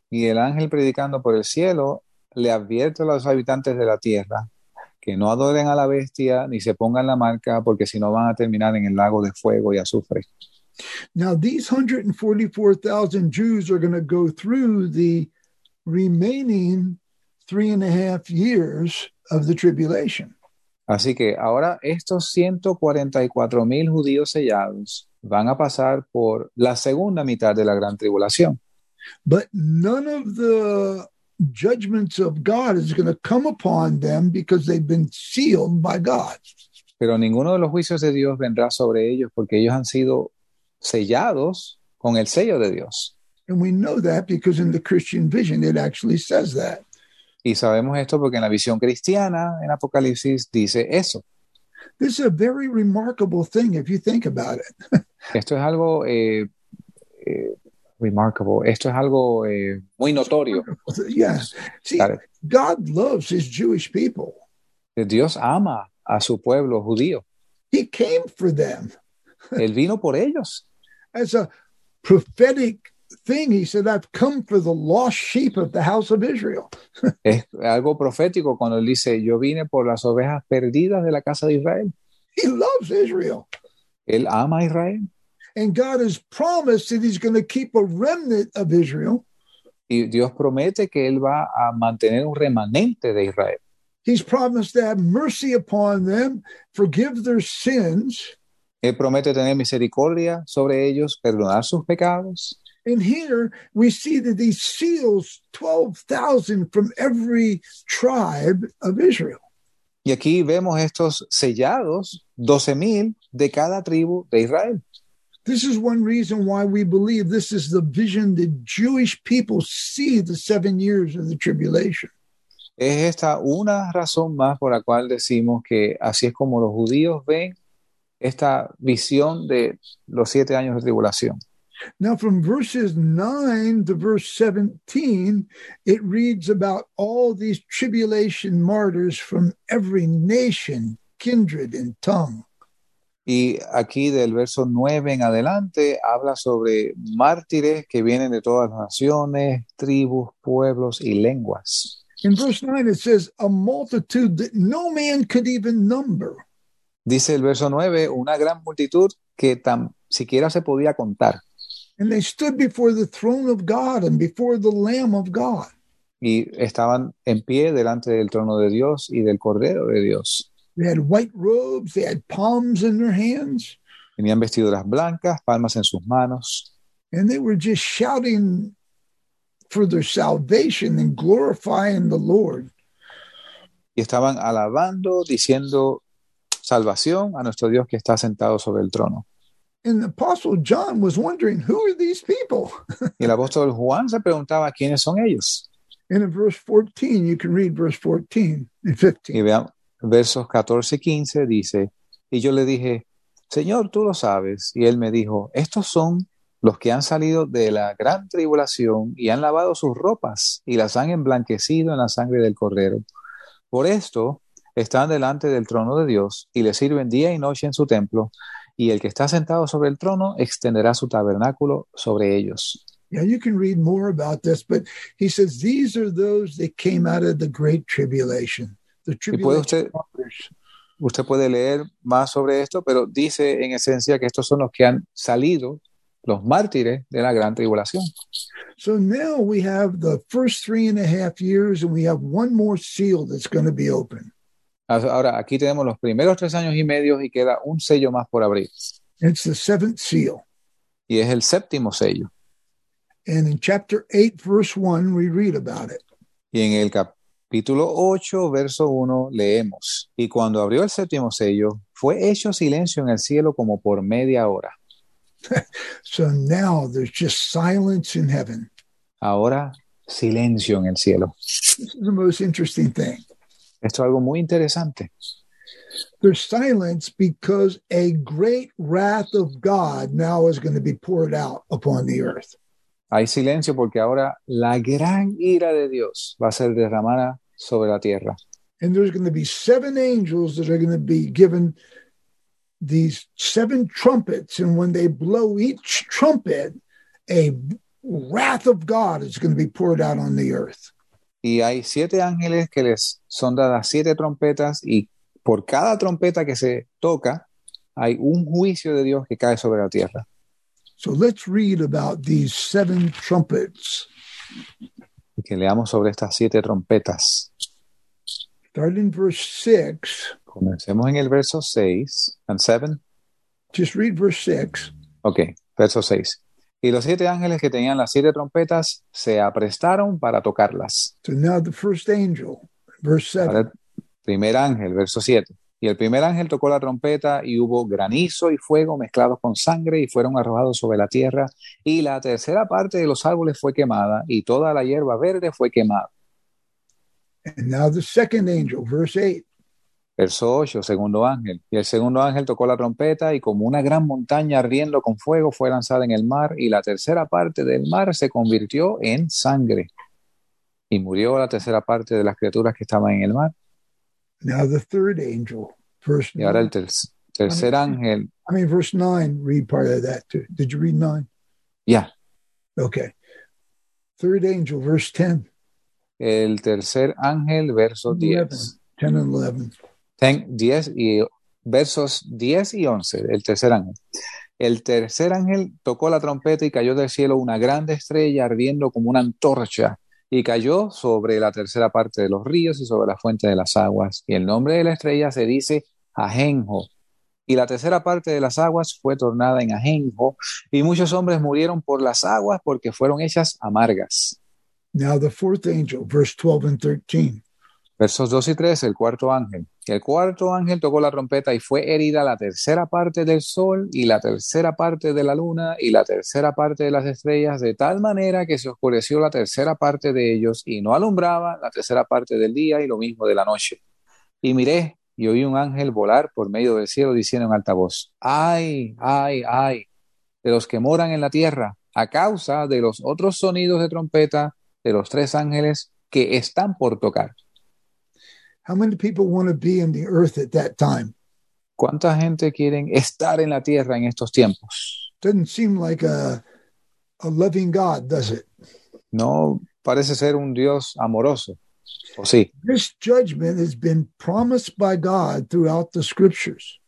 Speaker 2: Y el ángel predicando por el cielo le advierte a los habitantes de la tierra que no adoren a la bestia ni se pongan la marca, porque si no van a terminar en el lago de fuego y azufre.
Speaker 3: Now, these 144,000 Jews are going to go through the remaining three and a half years of the tribulation.
Speaker 2: Así que ahora estos 144 mil judíos sellados van a pasar por la segunda mitad de la gran tribulación.
Speaker 3: But none of the judgments of God is going to come upon them because they've been sealed by God.
Speaker 2: Pero ninguno de los juicios de Dios vendrá sobre ellos porque ellos han sido sellados con el sello de Dios.
Speaker 3: And we know that because in the Christian vision, it actually says that.
Speaker 2: Y sabemos esto porque en la visión cristiana, en Apocalipsis, dice eso.
Speaker 3: This is a very remarkable thing if you think about it.
Speaker 2: Esto es algo eh, eh, remarkable, esto es algo eh, muy notorio.
Speaker 3: yeah. See. God loves his Jewish people.
Speaker 2: Dios ama a su pueblo judío.
Speaker 3: He came for them
Speaker 2: Él vino por ellos.
Speaker 3: as a prophetic thing. He said, I've come for the lost sheep of the house of Israel.
Speaker 2: Es algo profético cuando él dice, yo vine por las ovejas perdidas de la casa de Israel.
Speaker 3: He loves Israel.
Speaker 2: Él ama a Israel.
Speaker 3: And God has promised that he's going to keep a remnant of Israel
Speaker 2: Y Dios promete que Él va a mantener un remanente de Israel.
Speaker 3: He's promised to have mercy upon them, forgive their sins.
Speaker 2: Él promete tener misericordia sobre ellos, perdonar sus pecados.
Speaker 3: And here we see that he seals 12,000 from every tribe of Israel.
Speaker 2: Y aquí vemos estos sellados, 12.000 de cada tribu de Israel.
Speaker 3: This is one reason why we believe this is the vision the Jewish people see the seven years of the tribulation.
Speaker 2: Es esta una razón más por la cual decimos que así es como los judíos ven esta visión de los siete años de tribulación.
Speaker 3: Now, from verses 9 to verse 17, it reads about all these tribulation martyrs from every nation, kindred, and tongue.
Speaker 2: Y aquí del verso 9 en adelante habla sobre mártires que vienen de todas las naciones, tribus, pueblos y lenguas.
Speaker 3: In verse 9, it says, A multitude that no man could even number.
Speaker 2: Dice el verso 9, una gran multitud que tan siquiera se podía contar.
Speaker 3: And they stood before the throne of God and before the Lamb of God.
Speaker 2: Y estaban en pie delante del trono de Dios y del Cordero de Dios.
Speaker 3: They had white robes, they had palms in their hands,
Speaker 2: Tenían vestiduras blancas, palmas en sus manos,
Speaker 3: and they were just shouting for their salvation and glorifying the Lord.
Speaker 2: y estaban alabando, diciendo salvación a nuestro Dios que está sentado sobre el trono.
Speaker 3: And the Apostle John was wondering, who are these people?
Speaker 2: Y el apóstol Juan se preguntaba quiénes son ellos.
Speaker 3: And in verse 14, you can read verse 14 and 15.
Speaker 2: Y vean, versos 14 y 15 dice, y yo le dije, Señor, tú lo sabes. Y él me dijo, estos son los que han salido de la gran tribulación y han lavado sus ropas y las han emblanquecido en la sangre del cordero. Por esto están delante del trono de Dios y le sirven día y noche en su templo, y el que está sentado sobre el trono extenderá su tabernáculo sobre ellos.
Speaker 3: Yeah, you can read more about this, but he says these are those that came out of the great tribulation. The
Speaker 2: Y puede usted, usted puede leer más sobre esto, pero dice en esencia que estos son los que han salido, los mártires de la gran tribulación.
Speaker 3: So now we have the first three and a half years, and we have one more seal that's going to be open.
Speaker 2: Ahora, aquí tenemos los primeros tres años y medio y queda un sello más por abrir.
Speaker 3: It's the seventh seal.
Speaker 2: Y es el séptimo sello.
Speaker 3: And in chapter 8, verse 1, we read about it.
Speaker 2: Y en el capítulo 8, verso 1, leemos, y cuando abrió el séptimo sello, fue hecho silencio en el cielo como por media hora.
Speaker 3: So now there's just silence in heaven.
Speaker 2: Ahora, silencio en el cielo.
Speaker 3: This is the most interesting thing.
Speaker 2: Esto es algo muy interesante.
Speaker 3: There's silence because a great wrath of God now is going to be poured out upon the earth.
Speaker 2: Hay silencio porque ahora la gran ira de Dios va a ser derramada sobre la tierra.
Speaker 3: And there's going to be seven angels that are going to be given these seven trumpets. And when they blow each trumpet, a wrath of God is going to be poured out on the earth.
Speaker 2: Y hay siete ángeles que les son dadas siete trompetas y por cada trompeta que se toca hay un juicio de Dios que cae sobre la tierra.
Speaker 3: So let's read about these seven trumpets.
Speaker 2: Y que leamos sobre estas siete trompetas.
Speaker 3: Starting in verse 6.
Speaker 2: Comencemos en el verso 6 and 7.
Speaker 3: Just read verse 6.
Speaker 2: Ok, verso 6. Y los siete ángeles que tenían las siete trompetas se aprestaron para tocarlas.
Speaker 3: So now the first angel, verse 7.
Speaker 2: Ahora primer ángel, verso 7. Y el primer ángel tocó la trompeta y hubo granizo y fuego mezclados con sangre y fueron arrojados sobre la tierra y la tercera parte de los árboles fue quemada y toda la hierba verde fue quemada.
Speaker 3: And now the second angel, verse 8.
Speaker 2: Verso 8, segundo ángel. Y el segundo ángel tocó la trompeta y como una gran montaña ardiendo con fuego fue lanzada en el mar y la tercera parte del mar se convirtió en sangre. Y murió la tercera parte de las criaturas que estaban en el mar.
Speaker 3: Now the third angel, verse
Speaker 2: Y ahora el
Speaker 3: 9.
Speaker 2: ter- tercer ángel,
Speaker 3: I mean, verse 9, read part of that too. Did you read 9?
Speaker 2: ya,
Speaker 3: Okay. Third angel, verse 10,
Speaker 2: el tercer ángel, verso 10.
Speaker 3: 10 and 11.
Speaker 2: Ten- 10 y versos 10 y 11, el tercer ángel. El tercer ángel tocó la trompeta y cayó del cielo una grande estrella ardiendo como una antorcha y cayó sobre la tercera parte de los ríos y sobre la fuente de las aguas. Y el nombre de la estrella se dice Ajenjo. Y la tercera parte de las aguas fue tornada en Ajenjo y muchos hombres murieron por las aguas porque fueron hechas amargas.
Speaker 3: Now, the fourth angel, verse 12 and 13.
Speaker 2: Versos 2 y 3, el cuarto ángel. El cuarto ángel tocó la trompeta y fue herida la tercera parte del sol y la tercera parte de la luna y la tercera parte de las estrellas, de tal manera que se oscureció la tercera parte de ellos y no alumbraba la tercera parte del día y lo mismo de la noche. Y miré y oí un ángel volar por medio del cielo diciendo en alta voz, ay, ay, ay, de los que moran en la tierra, a causa de los otros sonidos de trompeta de los tres ángeles que están por tocar.
Speaker 3: How many people want to be in the earth at that time?
Speaker 2: ¿Cuánta gente quieren estar en la tierra en estos tiempos?
Speaker 3: Doesn't seem like a, a loving God, does it?
Speaker 2: No parece ser un Dios amoroso. ¿O sí?
Speaker 3: This judgment has been promised by God throughout the scriptures.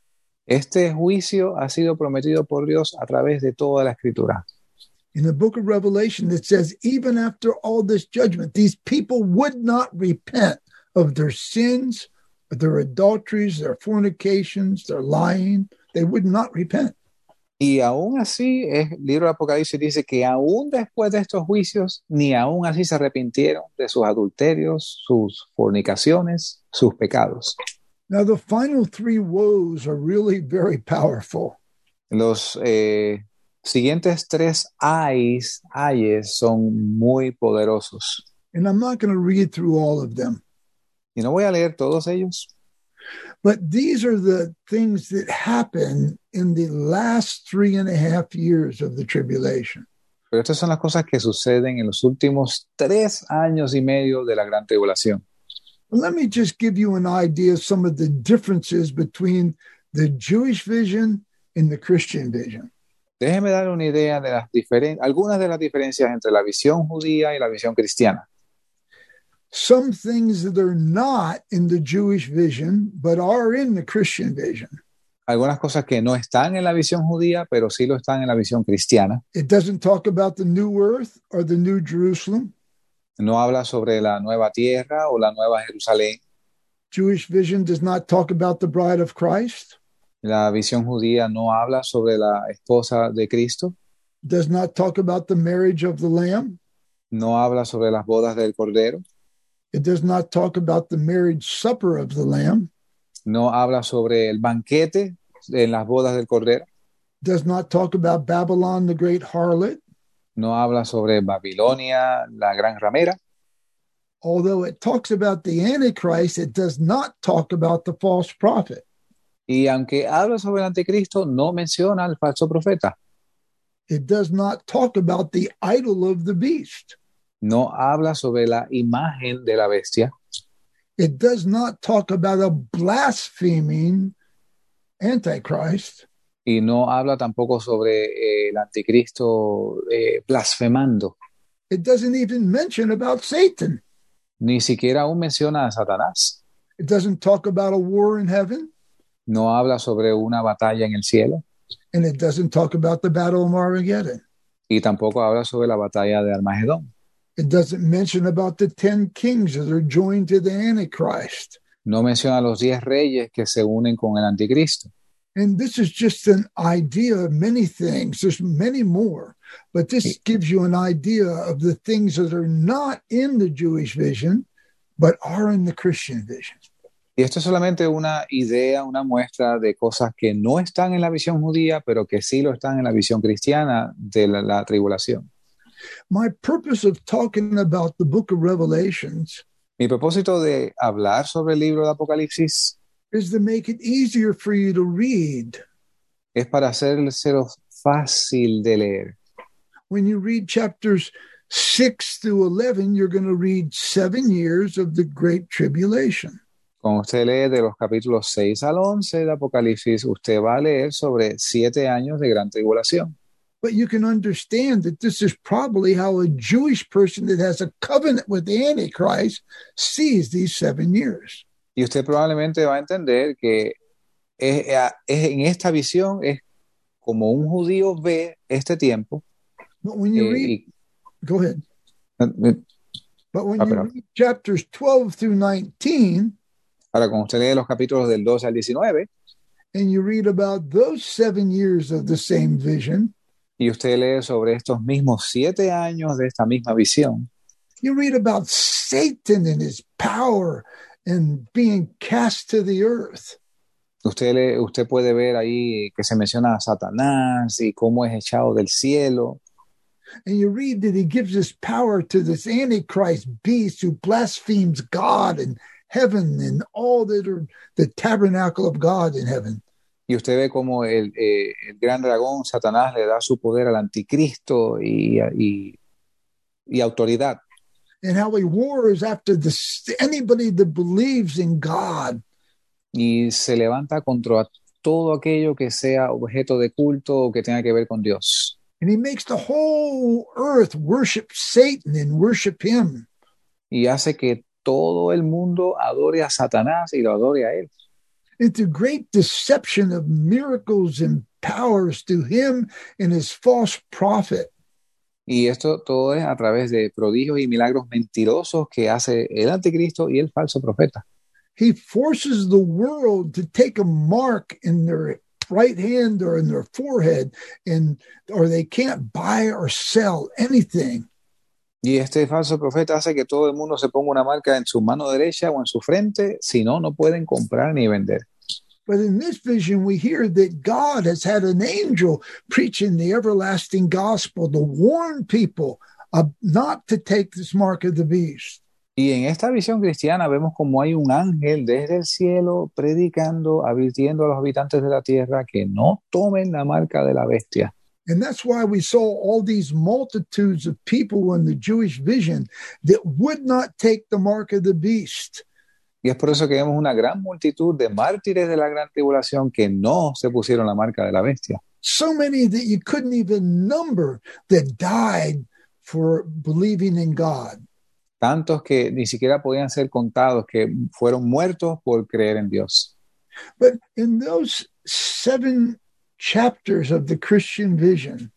Speaker 2: Este juicio ha sido prometido por Dios a través de toda la escritura.
Speaker 3: In the book of Revelation, it says, even after all this judgment, these people would not repent of their sins, their adulteries, their fornications, their lying. They would not repent.
Speaker 2: Y aún así, el libro de Apocalipsis dice que aún después de estos juicios, ni aún así se arrepintieron de sus adulterios, sus fornicaciones, sus pecados.
Speaker 3: Now, the final three woes are really very powerful.
Speaker 2: Los eh, siguientes tres ayes, ayes son muy poderosos.
Speaker 3: And I'm not going to read through all of them,
Speaker 2: Y no voy a leer todos ellos,
Speaker 3: but these are the things that happen in the last three and a half years of the tribulation.
Speaker 2: pero estas son las cosas que suceden en los últimos tres años y medio de la gran tribulación.
Speaker 3: Let me just give you an idea of some of the differences between the Jewish vision and the Christian vision.
Speaker 2: Déjeme dar una idea de las diferen- algunas de las diferencias entre la visión judía y la visión cristiana.
Speaker 3: Some things that are not in the Jewish vision, but are in the Christian vision.
Speaker 2: Algunas cosas que no están en la visión judía, pero sí lo están en la visión cristiana.
Speaker 3: It doesn't talk about the new earth or the new Jerusalem.
Speaker 2: No habla sobre la nueva tierra o la nueva Jerusalén.
Speaker 3: Jewish vision does not talk about the bride of Christ,
Speaker 2: La visión judía no habla sobre la esposa de Cristo.
Speaker 3: does not talk about the marriage of the Lamb.
Speaker 2: No habla sobre las bodas del Cordero.
Speaker 3: It does not talk about the marriage supper of the Lamb.
Speaker 2: No habla sobre el banquete en las bodas del Cordero.
Speaker 3: Does not talk about Babylon, the great harlot,
Speaker 2: No habla sobre Babilonia, la gran ramera.
Speaker 3: although it talks about the Antichrist, it does not talk about the false prophet.
Speaker 2: Y aunque habla sobre el anticristo, no menciona al falso profeta.
Speaker 3: It does not talk about the idol of the beast.
Speaker 2: No habla sobre la imagen de la bestia.
Speaker 3: It does not talk about a blaspheming Antichrist.
Speaker 2: Y no habla tampoco sobre eh, el anticristo eh, blasfemando.
Speaker 3: It doesn't even mention about Satan.
Speaker 2: Ni siquiera aún menciona a Satanás.
Speaker 3: It doesn't talk about a war in heaven.
Speaker 2: No habla sobre una batalla en el cielo.
Speaker 3: And it doesn't talk about the battle of Armageddon.
Speaker 2: Y tampoco habla sobre la batalla de Armagedón.
Speaker 3: It doesn't mention about the 10 kings that are joined to the Antichrist.
Speaker 2: No menciona a los diez reyes que se unen con el anticristo.
Speaker 3: And this is just an idea of many things. There's many more, but this gives you an idea of the things that are not in the Jewish vision, but are in the Christian vision.
Speaker 2: Y esto es solamente una idea, una muestra de cosas que no están en la visión judía, pero que sí lo están en la visión cristiana de la, la tribulación.
Speaker 3: My purpose of talking about the book of Revelations
Speaker 2: Mi propósito de hablar sobre el libro de Apocalipsis
Speaker 3: is to make it easier for you to read.
Speaker 2: es para hacérselo fácil de leer.
Speaker 3: When you read chapters 6 through 11, you're going to read seven years of the Great Tribulation.
Speaker 2: Cuando usted lee de los capítulos 6 al 11 de Apocalipsis, usted va a leer sobre siete años de gran tribulación.
Speaker 3: But you can understand that this is probably how a Jewish person that has a covenant with the Antichrist sees these seven years.
Speaker 2: Y usted probablemente va a entender que es, es- en esta visión es como un judío ve este tiempo,
Speaker 3: But when you
Speaker 2: eh,
Speaker 3: read,
Speaker 2: y-
Speaker 3: go ahead. But when
Speaker 2: Ah,
Speaker 3: you read chapters 12 through 19,
Speaker 2: ahora cuando usted lee los capítulos del 12 al 19,
Speaker 3: and you read about those seven years of the same vision,
Speaker 2: y usted lee sobre estos mismos siete años de esta misma visión,
Speaker 3: you read about Satan and his power and being cast to the earth.
Speaker 2: usted, lee- usted puede ver ahí que se menciona a Satanás y cómo es echado del cielo.
Speaker 3: And you read that he gives this power to this Antichrist beast who blasphemes God and heaven and all that are the tabernacle of God in heaven.
Speaker 2: Y usted ve cómo el, eh, el gran dragón, Satanás, le da su poder al anticristo y, y, y autoridad.
Speaker 3: And how he wars after anybody that believes in God.
Speaker 2: Y se levanta contra todo aquello que sea objeto de culto o que tenga que ver con Dios.
Speaker 3: And he makes the whole earth worship Satan and worship him.
Speaker 2: Y hace que todo el mundo adore a Satanás y lo adore a él.
Speaker 3: Into great deception of miracles and powers to him and his false prophet.
Speaker 2: Y esto todo es a través de prodigios y milagros mentirosos que hace el anticristo y el falso profeta.
Speaker 3: He forces the world to take a mark in their right hand or in their forehead and or they can't buy or sell anything.
Speaker 2: Y este falso profeta hace que todo el mundo se ponga una marca en su mano derecha o en su frente, si no, no pueden comprar ni vender.
Speaker 3: But in this vision, we hear that God has had an angel preaching the everlasting gospel to warn people of not to take this mark of the beast.
Speaker 2: Y en esta visión cristiana vemos como hay un ángel desde el cielo predicando, advirtiendo a los habitantes de la tierra que no tomen la marca de la bestia.
Speaker 3: And that's why we saw all these multitudes of people in the Jewish vision that would not take the mark of the beast.
Speaker 2: Y es por eso que vemos una gran multitud de mártires de la gran tribulación que no se pusieron la marca de la bestia.
Speaker 3: So many that you couldn't even number that died for believing in God.
Speaker 2: Tantos que ni siquiera podían ser contados, que fueron muertos por creer en Dios.
Speaker 3: But in those seven chapters of the Christian vision,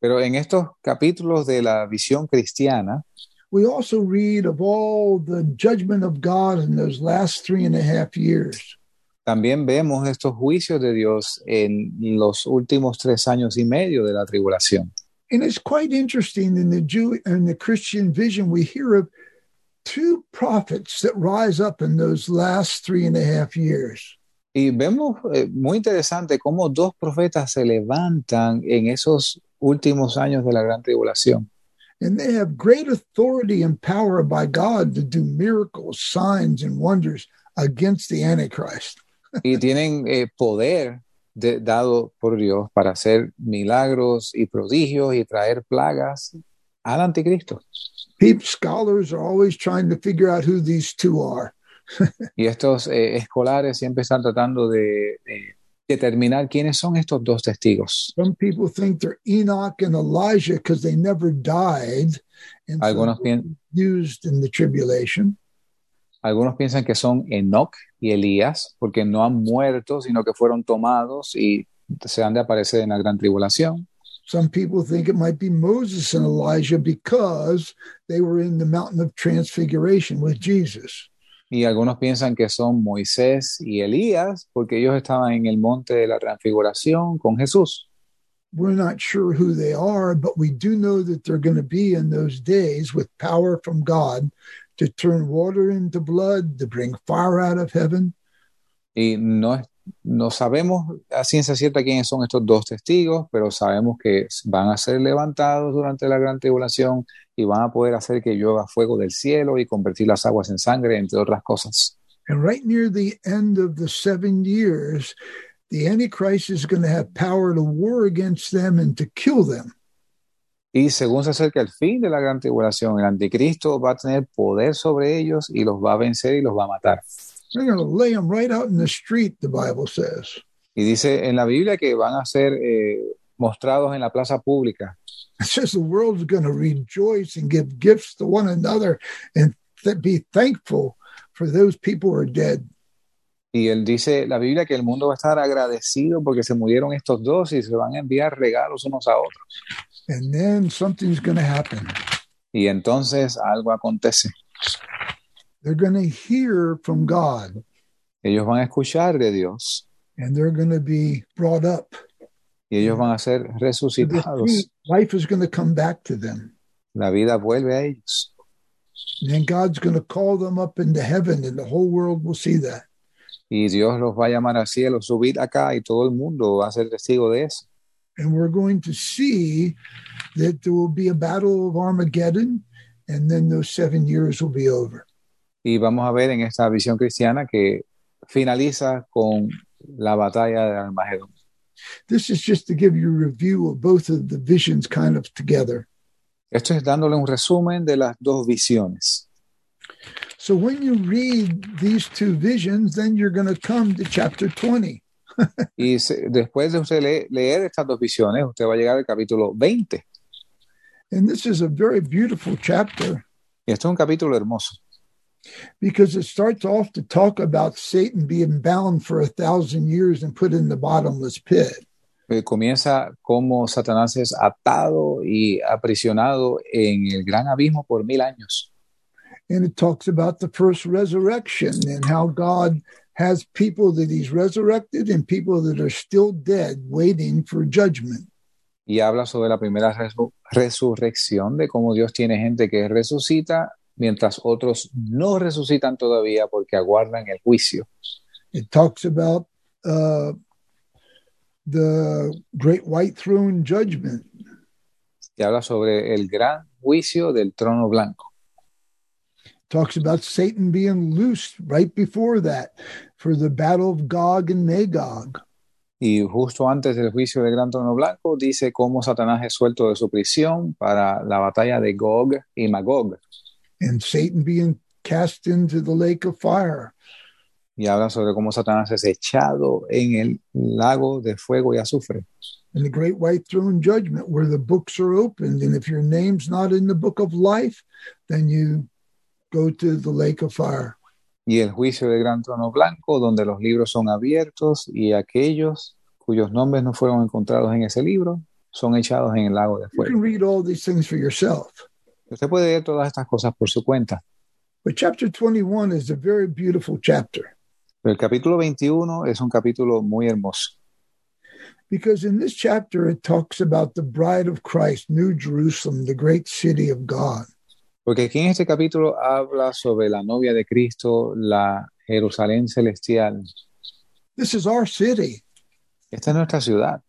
Speaker 2: Pero en estos capítulos de la visión cristiana,
Speaker 3: we also read of all the judgment of God in those last three and a half years.
Speaker 2: también vemos estos juicios de Dios en los últimos tres años y medio de la tribulación.
Speaker 3: And it's quite interesting in the Jew in the Christian vision, we hear of two prophets that rise up in those last three and a half years.
Speaker 2: Y vemos eh, muy interesante cómo dos profetas se levantan en esos últimos años de la gran tribulación.
Speaker 3: And they have great authority and power by God to do miracles, signs, and wonders against the Antichrist.
Speaker 2: Y tienen eh, poder de- dado por Dios para hacer milagros y prodigios y traer plagas al anticristo.
Speaker 3: People, scholars are always trying to figure out who these two are.
Speaker 2: Y estos eh, escolares siempre están tratando de, de determinar quiénes son estos dos testigos.
Speaker 3: Some people think they're Enoch and Elijah because they never died and so
Speaker 2: Algunos,
Speaker 3: they're
Speaker 2: pien-
Speaker 3: used in the tribulation.
Speaker 2: algunos piensan que son Enoch y Elías porque no han muerto, sino que fueron tomados y se han de aparecer en la gran tribulación.
Speaker 3: Some people think it might be Moses and Elijah because they were in the mountain of transfiguration with Jesus.
Speaker 2: Y algunos piensan que son Moisés y Elías porque ellos estaban en el monte de la transfiguración con Jesús.
Speaker 3: We're not sure who they are, but we do know that they're going to be in those days with power from God to turn water into blood, to bring fire out of heaven.
Speaker 2: Y no, no sabemos a ciencia cierta quiénes son estos dos testigos, pero sabemos que van a ser levantados durante la gran tribulación y van a poder hacer que llueva fuego del cielo y convertir las aguas en sangre, entre otras cosas.
Speaker 3: And right near the end of the seven years, the Antichrist is going to have power to war against them and to kill them.
Speaker 2: Y según se acerca el fin de la gran tribulación, el anticristo va a tener poder sobre ellos y los va a vencer y los va a matar.
Speaker 3: They're going to lay them right out in the street, the Bible says.
Speaker 2: Y dice en la Biblia que van a ser eh, mostrados en la plaza pública.
Speaker 3: It says the world's going to rejoice and give gifts to one another and th- be thankful for those people who are dead.
Speaker 2: Y él dice, la Biblia, que el mundo va a estar agradecido porque se murieron estos dos y se van a enviar regalos unos a otros.
Speaker 3: And then something's going to happen.
Speaker 2: Y entonces algo acontece.
Speaker 3: They're going to hear from God
Speaker 2: Ellos van a escuchar de Dios
Speaker 3: and they're going to be brought up.
Speaker 2: Y ellos van a ser resucitados.
Speaker 3: Life is going to come back to them.
Speaker 2: La vida vuelve a ellos.
Speaker 3: And God's going to call them up into heaven and the whole world will see that.
Speaker 2: Y Dios los va a llamar al cielo, subir acá y todo el mundo va a ser testigo de eso.
Speaker 3: And we're going to see that there will be a battle of Armageddon and then those seven years will be over.
Speaker 2: Y vamos a ver en esta visión cristiana que finaliza con la batalla de Armagedón.
Speaker 3: This is just to give you a review of both of the visions kind of together.
Speaker 2: Esto es dándole un resumen de las dos visiones.
Speaker 3: So when you read these two visions, then you're going to come to chapter 20.
Speaker 2: Y se- después de usted le- leer estas dos visiones, usted va a llegar al capítulo 20.
Speaker 3: And this is a very beautiful chapter
Speaker 2: Y esto es un capítulo hermoso,
Speaker 3: because it starts off to talk about Satan being bound for a thousand years and put in the bottomless pit.
Speaker 2: Eh, comienza como Satanás es atado y aprisionado en el gran abismo por mil años.
Speaker 3: And it talks about the first resurrection and how God has people that he's resurrected and people that are still dead waiting for judgment.
Speaker 2: Y habla sobre la primera resu- resurrección, de cómo Dios tiene gente que resucita, mientras otros no resucitan todavía porque aguardan el juicio.
Speaker 3: It talks about uh, the great white throne judgment.
Speaker 2: Y habla sobre el gran juicio del trono blanco.
Speaker 3: talks about Satan being loosed right before that for the battle of Gog and Magog.
Speaker 2: Y justo antes del juicio del gran trono blanco, dice cómo Satanás es suelto de su prisión para la batalla de Gog y Magog.
Speaker 3: And Satan being cast into the lake of fire.
Speaker 2: Y habla sobre cómo Satanás es echado en el lago de fuego y azufre.
Speaker 3: And the great white throne judgment, where the books are opened. And if your name's not in the book of life, then you go to the lake of fire.
Speaker 2: Y el juicio del gran trono blanco, donde los libros son abiertos y aquellos cuyos nombres no fueron encontrados en ese libro son echados en el lago de fuego.
Speaker 3: You can read all these things for yourself.
Speaker 2: Usted puede leer todas estas cosas por su cuenta.
Speaker 3: But chapter 21 is a very beautiful chapter
Speaker 2: el capítulo 21 es un capítulo muy hermoso.
Speaker 3: because in this chapter it talks about the bride of Christ, New Jerusalem, the great city of God.
Speaker 2: Porque aquí en este capítulo habla sobre la novia de Cristo, la Jerusalén celestial.
Speaker 3: This is our city.
Speaker 2: Esta es nuestra ciudad.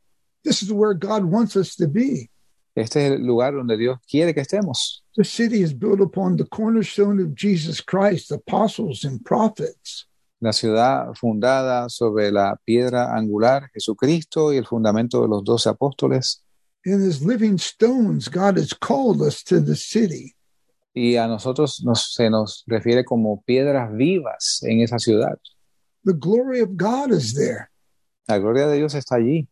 Speaker 3: This is where God wants us to be.
Speaker 2: Este es el lugar donde Dios quiere que estemos.
Speaker 3: The city is built upon the cornerstone of Jesus Christ, apostles and prophets.
Speaker 2: La ciudad fundada sobre la piedra angular, Jesucristo, y el fundamento de los doce apóstoles.
Speaker 3: And as living stones, God has called us to the city.
Speaker 2: Y a nosotros nos- se nos refiere como piedras vivas en esa ciudad.
Speaker 3: The glory of God is there.
Speaker 2: La gloria de Dios está allí.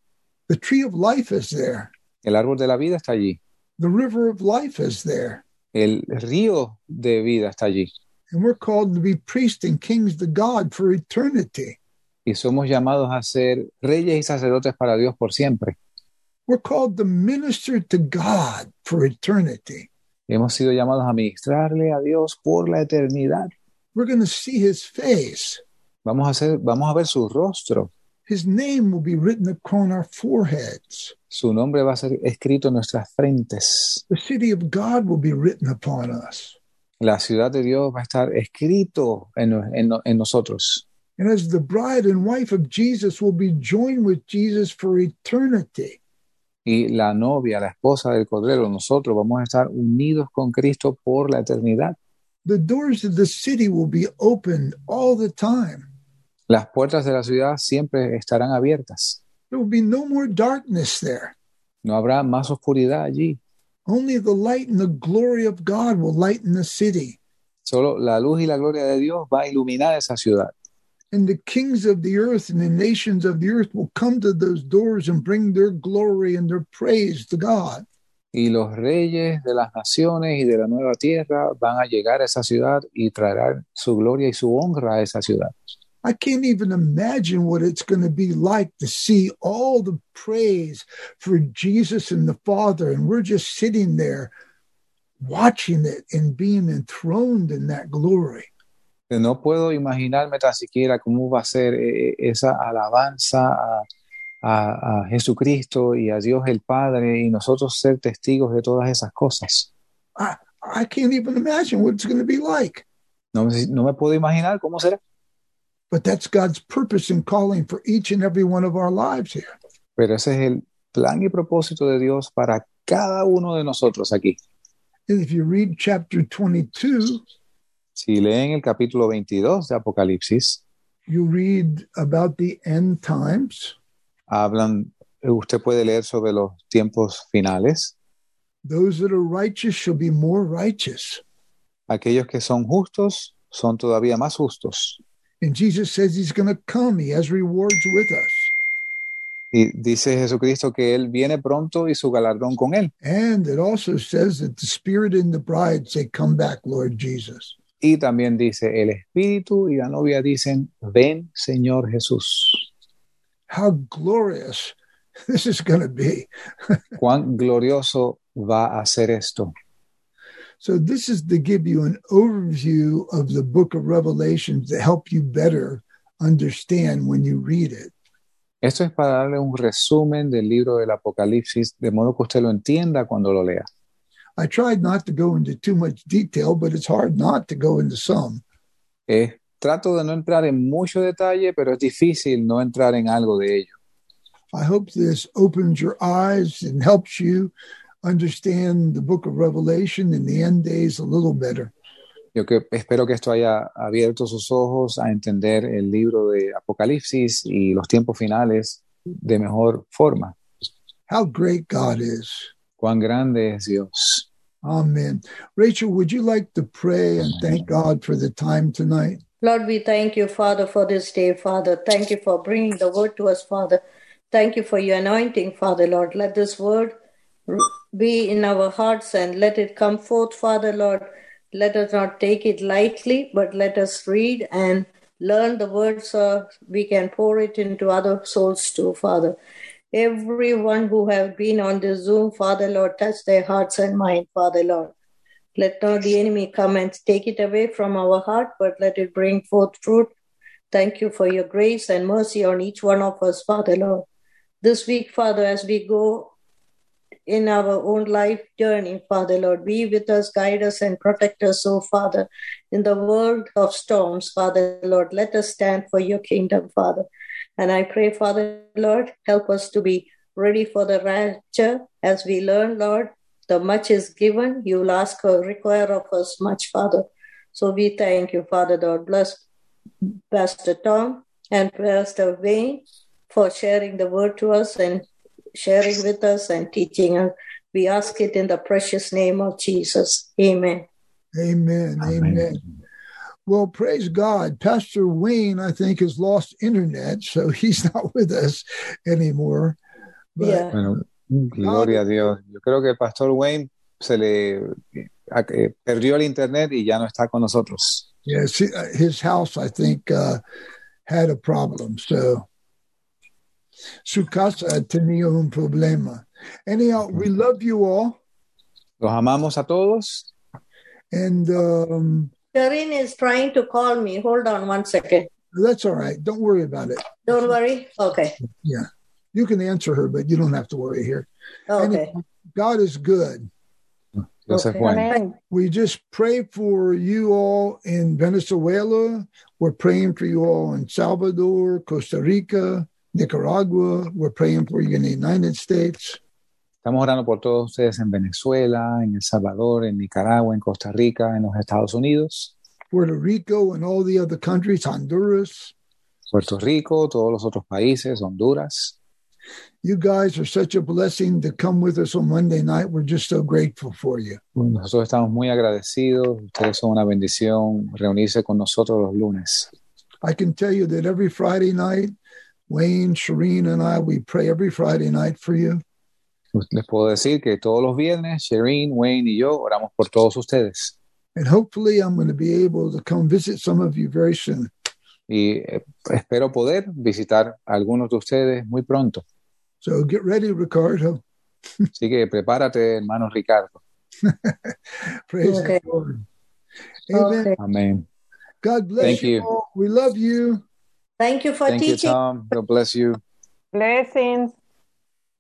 Speaker 3: The tree of life is there.
Speaker 2: El árbol de la vida está allí.
Speaker 3: The river of life is there.
Speaker 2: El río de vida está allí.
Speaker 3: And we're called to be priests and kings to God for eternity.
Speaker 2: Y somos llamados a ser reyes y sacerdotes para Dios por siempre.
Speaker 3: We're called to minister to God for eternity.
Speaker 2: Hemos sido llamados a ministrarle a Dios por la eternidad.
Speaker 3: We're going to see his face.
Speaker 2: Vamos a, hacer, vamos a ver su rostro.
Speaker 3: His name will be written upon our foreheads.
Speaker 2: Su nombre va a ser escrito en nuestras frentes.
Speaker 3: The city of God will be written upon us.
Speaker 2: La ciudad de Dios va a estar escrito en, en- en nosotros.
Speaker 3: And as the bride and wife of Jesus will be joined with Jesus for eternity.
Speaker 2: Y la novia, la esposa del Cordero, nosotros vamos a estar unidos con Cristo por la eternidad.
Speaker 3: The doors of the city will be opened all the time.
Speaker 2: Las puertas de la ciudad siempre estarán abiertas.
Speaker 3: There will be no more darkness there.
Speaker 2: No habrá más oscuridad allí.
Speaker 3: Only the light and the glory of God will lighten the city.
Speaker 2: Solo la luz y la gloria de Dios va a iluminar esa ciudad.
Speaker 3: And the kings of the earth and the nations of the earth will come to those doors and bring their glory and their praise to God.
Speaker 2: Y los reyes de las naciones y de la nueva tierra van a llegar a esa ciudad y traerán su gloria y su honra a esa ciudad.
Speaker 3: I can't even imagine what it's going to be like to see all the praise for Jesus and the Father. And we're just sitting there watching it and being enthroned in that glory.
Speaker 2: No puedo imaginarme tan siquiera cómo va a ser eh, esa alabanza a, a, a, Jesucristo y a Dios el Padre y nosotros ser testigos de todas esas cosas.
Speaker 3: I, I can't even imagine what it's going to be like.
Speaker 2: No, no me puedo imaginar cómo será.
Speaker 3: But that's God's purpose in calling for each and every one of our lives here.
Speaker 2: Pero ese es el plan y propósito de Dios para cada uno de nosotros aquí.
Speaker 3: And if you read chapter 22,
Speaker 2: si leen el capítulo 22 de Apocalipsis,
Speaker 3: you read about the end times.
Speaker 2: Hablan, usted puede leer sobre los tiempos finales.
Speaker 3: Those that are righteous shall be more righteous.
Speaker 2: Aquellos que son justos son todavía más justos.
Speaker 3: And Jesus says he's going to come. He has rewards with us.
Speaker 2: Y dice Jesucristo que él viene pronto y su galardón con él.
Speaker 3: And it also says that the spirit and the bride say, "Come back, Lord Jesus."
Speaker 2: Y también dice, el espíritu y la novia dicen, "Ven, Señor Jesús."
Speaker 3: How glorious this is going to be.
Speaker 2: Cuán glorioso va a ser esto.
Speaker 3: So this is to give you an overview of the book of Revelations to help you better understand when you read it.
Speaker 2: Esto es para darle un resumen del libro del Apocalipsis, de modo que usted lo entienda cuando lo lea.
Speaker 3: I tried not to go into too much detail, but it's hard not to go into some.
Speaker 2: Eh, trato de no entrar en mucho detalle, pero es difícil no entrar en algo de ello.
Speaker 3: I hope this opens your eyes and helps you understand the book of Revelation in the end days a little better.
Speaker 2: Yo que espero que esto haya abierto sus ojos a entender el libro de Apocalipsis y los tiempos finales de mejor forma.
Speaker 3: How great God is.
Speaker 2: Cuán grande es Dios.
Speaker 3: Amen. Rachel, would you like to pray and thank God for the time tonight?
Speaker 4: Lord, we thank you, Father, for this day, Father. Thank you for bringing the word to us, Father. Thank you for your anointing, Father, Lord. Let this word be in our hearts and let it come forth, Father, Lord. Let us not take it lightly, but let us read and learn the words so we can pour it into other souls too, Father. Everyone who have been on the Zoom, Father, Lord, touch their hearts and mind, Father, Lord. Let not the enemy come and take it away from our heart, but let it bring forth fruit. Thank you for your grace and mercy on each one of us, Father, Lord. This week, Father, as we go in our own life journey, Father Lord. Be with us, guide us, and protect us, oh Father. In the world of storms, Father Lord, let us stand for your kingdom, Father. And I pray, Father Lord, help us to be ready for the rapture as we learn, Lord. The much is given, you will ask or require of us much, Father. So we thank you, Father Lord. Bless Pastor Tom and Pastor Wayne for sharing the word to us and sharing with us and teaching us. We ask it in the precious name of Jesus. Amen.
Speaker 3: Amen. Amen. Amen. Well, praise God. Pastor Wayne, I think, has lost internet, so he's not with us anymore.
Speaker 4: But yeah.
Speaker 2: Bueno, gloria a Dios. Yo creo que Pastor Wayne se le eh, perdió el internet y ya no está con nosotros.
Speaker 3: Yes, his house, I think, uh, had a problem. So su casa tenía un problema. Anyhow, we love you all.
Speaker 2: Los amamos a todos.
Speaker 3: And um,
Speaker 4: Doreen is trying to call me. Hold on one second.
Speaker 3: That's all right. Don't worry about it.
Speaker 4: Don't worry. Okay.
Speaker 3: Yeah. You can answer her, but you don't have to worry here.
Speaker 4: Okay.
Speaker 3: And God is good.
Speaker 2: Dios es bueno.
Speaker 3: We just pray for you all in Venezuela. We're praying for you all in Salvador, Costa Rica, Nicaragua. We're praying for you in the United States.
Speaker 2: Estamos orando por todos ustedes en Venezuela, en El Salvador, en Nicaragua, en Costa Rica, en los Estados Unidos,
Speaker 3: Puerto Rico and all the other countries, Honduras.
Speaker 2: Puerto Rico, todos los otros países, Honduras.
Speaker 3: You guys are such a blessing to come with us on Monday night. We're just so grateful for you.
Speaker 2: Nosotros estamos muy agradecidos. Ustedes son una bendición reunirse con nosotros los lunes.
Speaker 3: I can tell you that every Friday night, Wayne, Shireen, and I, we pray every Friday night for you.
Speaker 2: Les puedo decir que todos los viernes, Shireen, Wayne y yo oramos por todos ustedes.
Speaker 3: And hopefully, I'm going to be able to come visit some of you very soon.
Speaker 2: Y eh, espero poder visitar a algunos de ustedes muy pronto.
Speaker 3: So get ready, Ricardo.
Speaker 2: Así que prepárate, hermano Ricardo.
Speaker 3: Praise
Speaker 4: Okay.
Speaker 3: the Lord. Amen.
Speaker 4: Okay.
Speaker 2: Amén.
Speaker 3: God bless
Speaker 2: Thank
Speaker 3: you.
Speaker 2: you.
Speaker 3: all. We love you.
Speaker 4: Thank you for
Speaker 2: Thank you,
Speaker 4: teaching.
Speaker 2: Tom. God bless you.
Speaker 5: Blessings.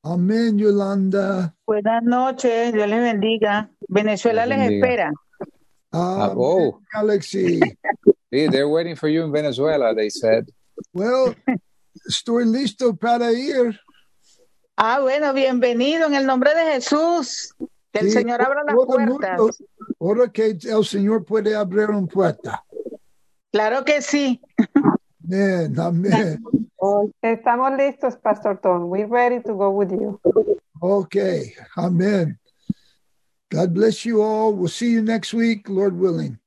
Speaker 3: Amen, Yolanda.
Speaker 5: Buenas noches. Dios les bendiga. Venezuela les
Speaker 2: bendiga.
Speaker 5: espera.
Speaker 2: Ah,
Speaker 3: Amen,
Speaker 2: oh,
Speaker 3: Galaxy.
Speaker 2: sí, they're waiting for you in Venezuela, they said.
Speaker 3: Well, estoy listo para ir.
Speaker 5: Ah, bueno, bienvenido en el nombre de Jesús. Que el
Speaker 3: Sí,
Speaker 5: Señor abra las puertas.
Speaker 3: mucho. Ahora que el Señor puede abrir una puerta.
Speaker 5: Claro que sí.
Speaker 3: Amén, amén.
Speaker 6: Estamos listos, Pastor Tom. We're ready to go with you.
Speaker 3: Okay, amen. God bless you all. We'll see you next week, Lord willing.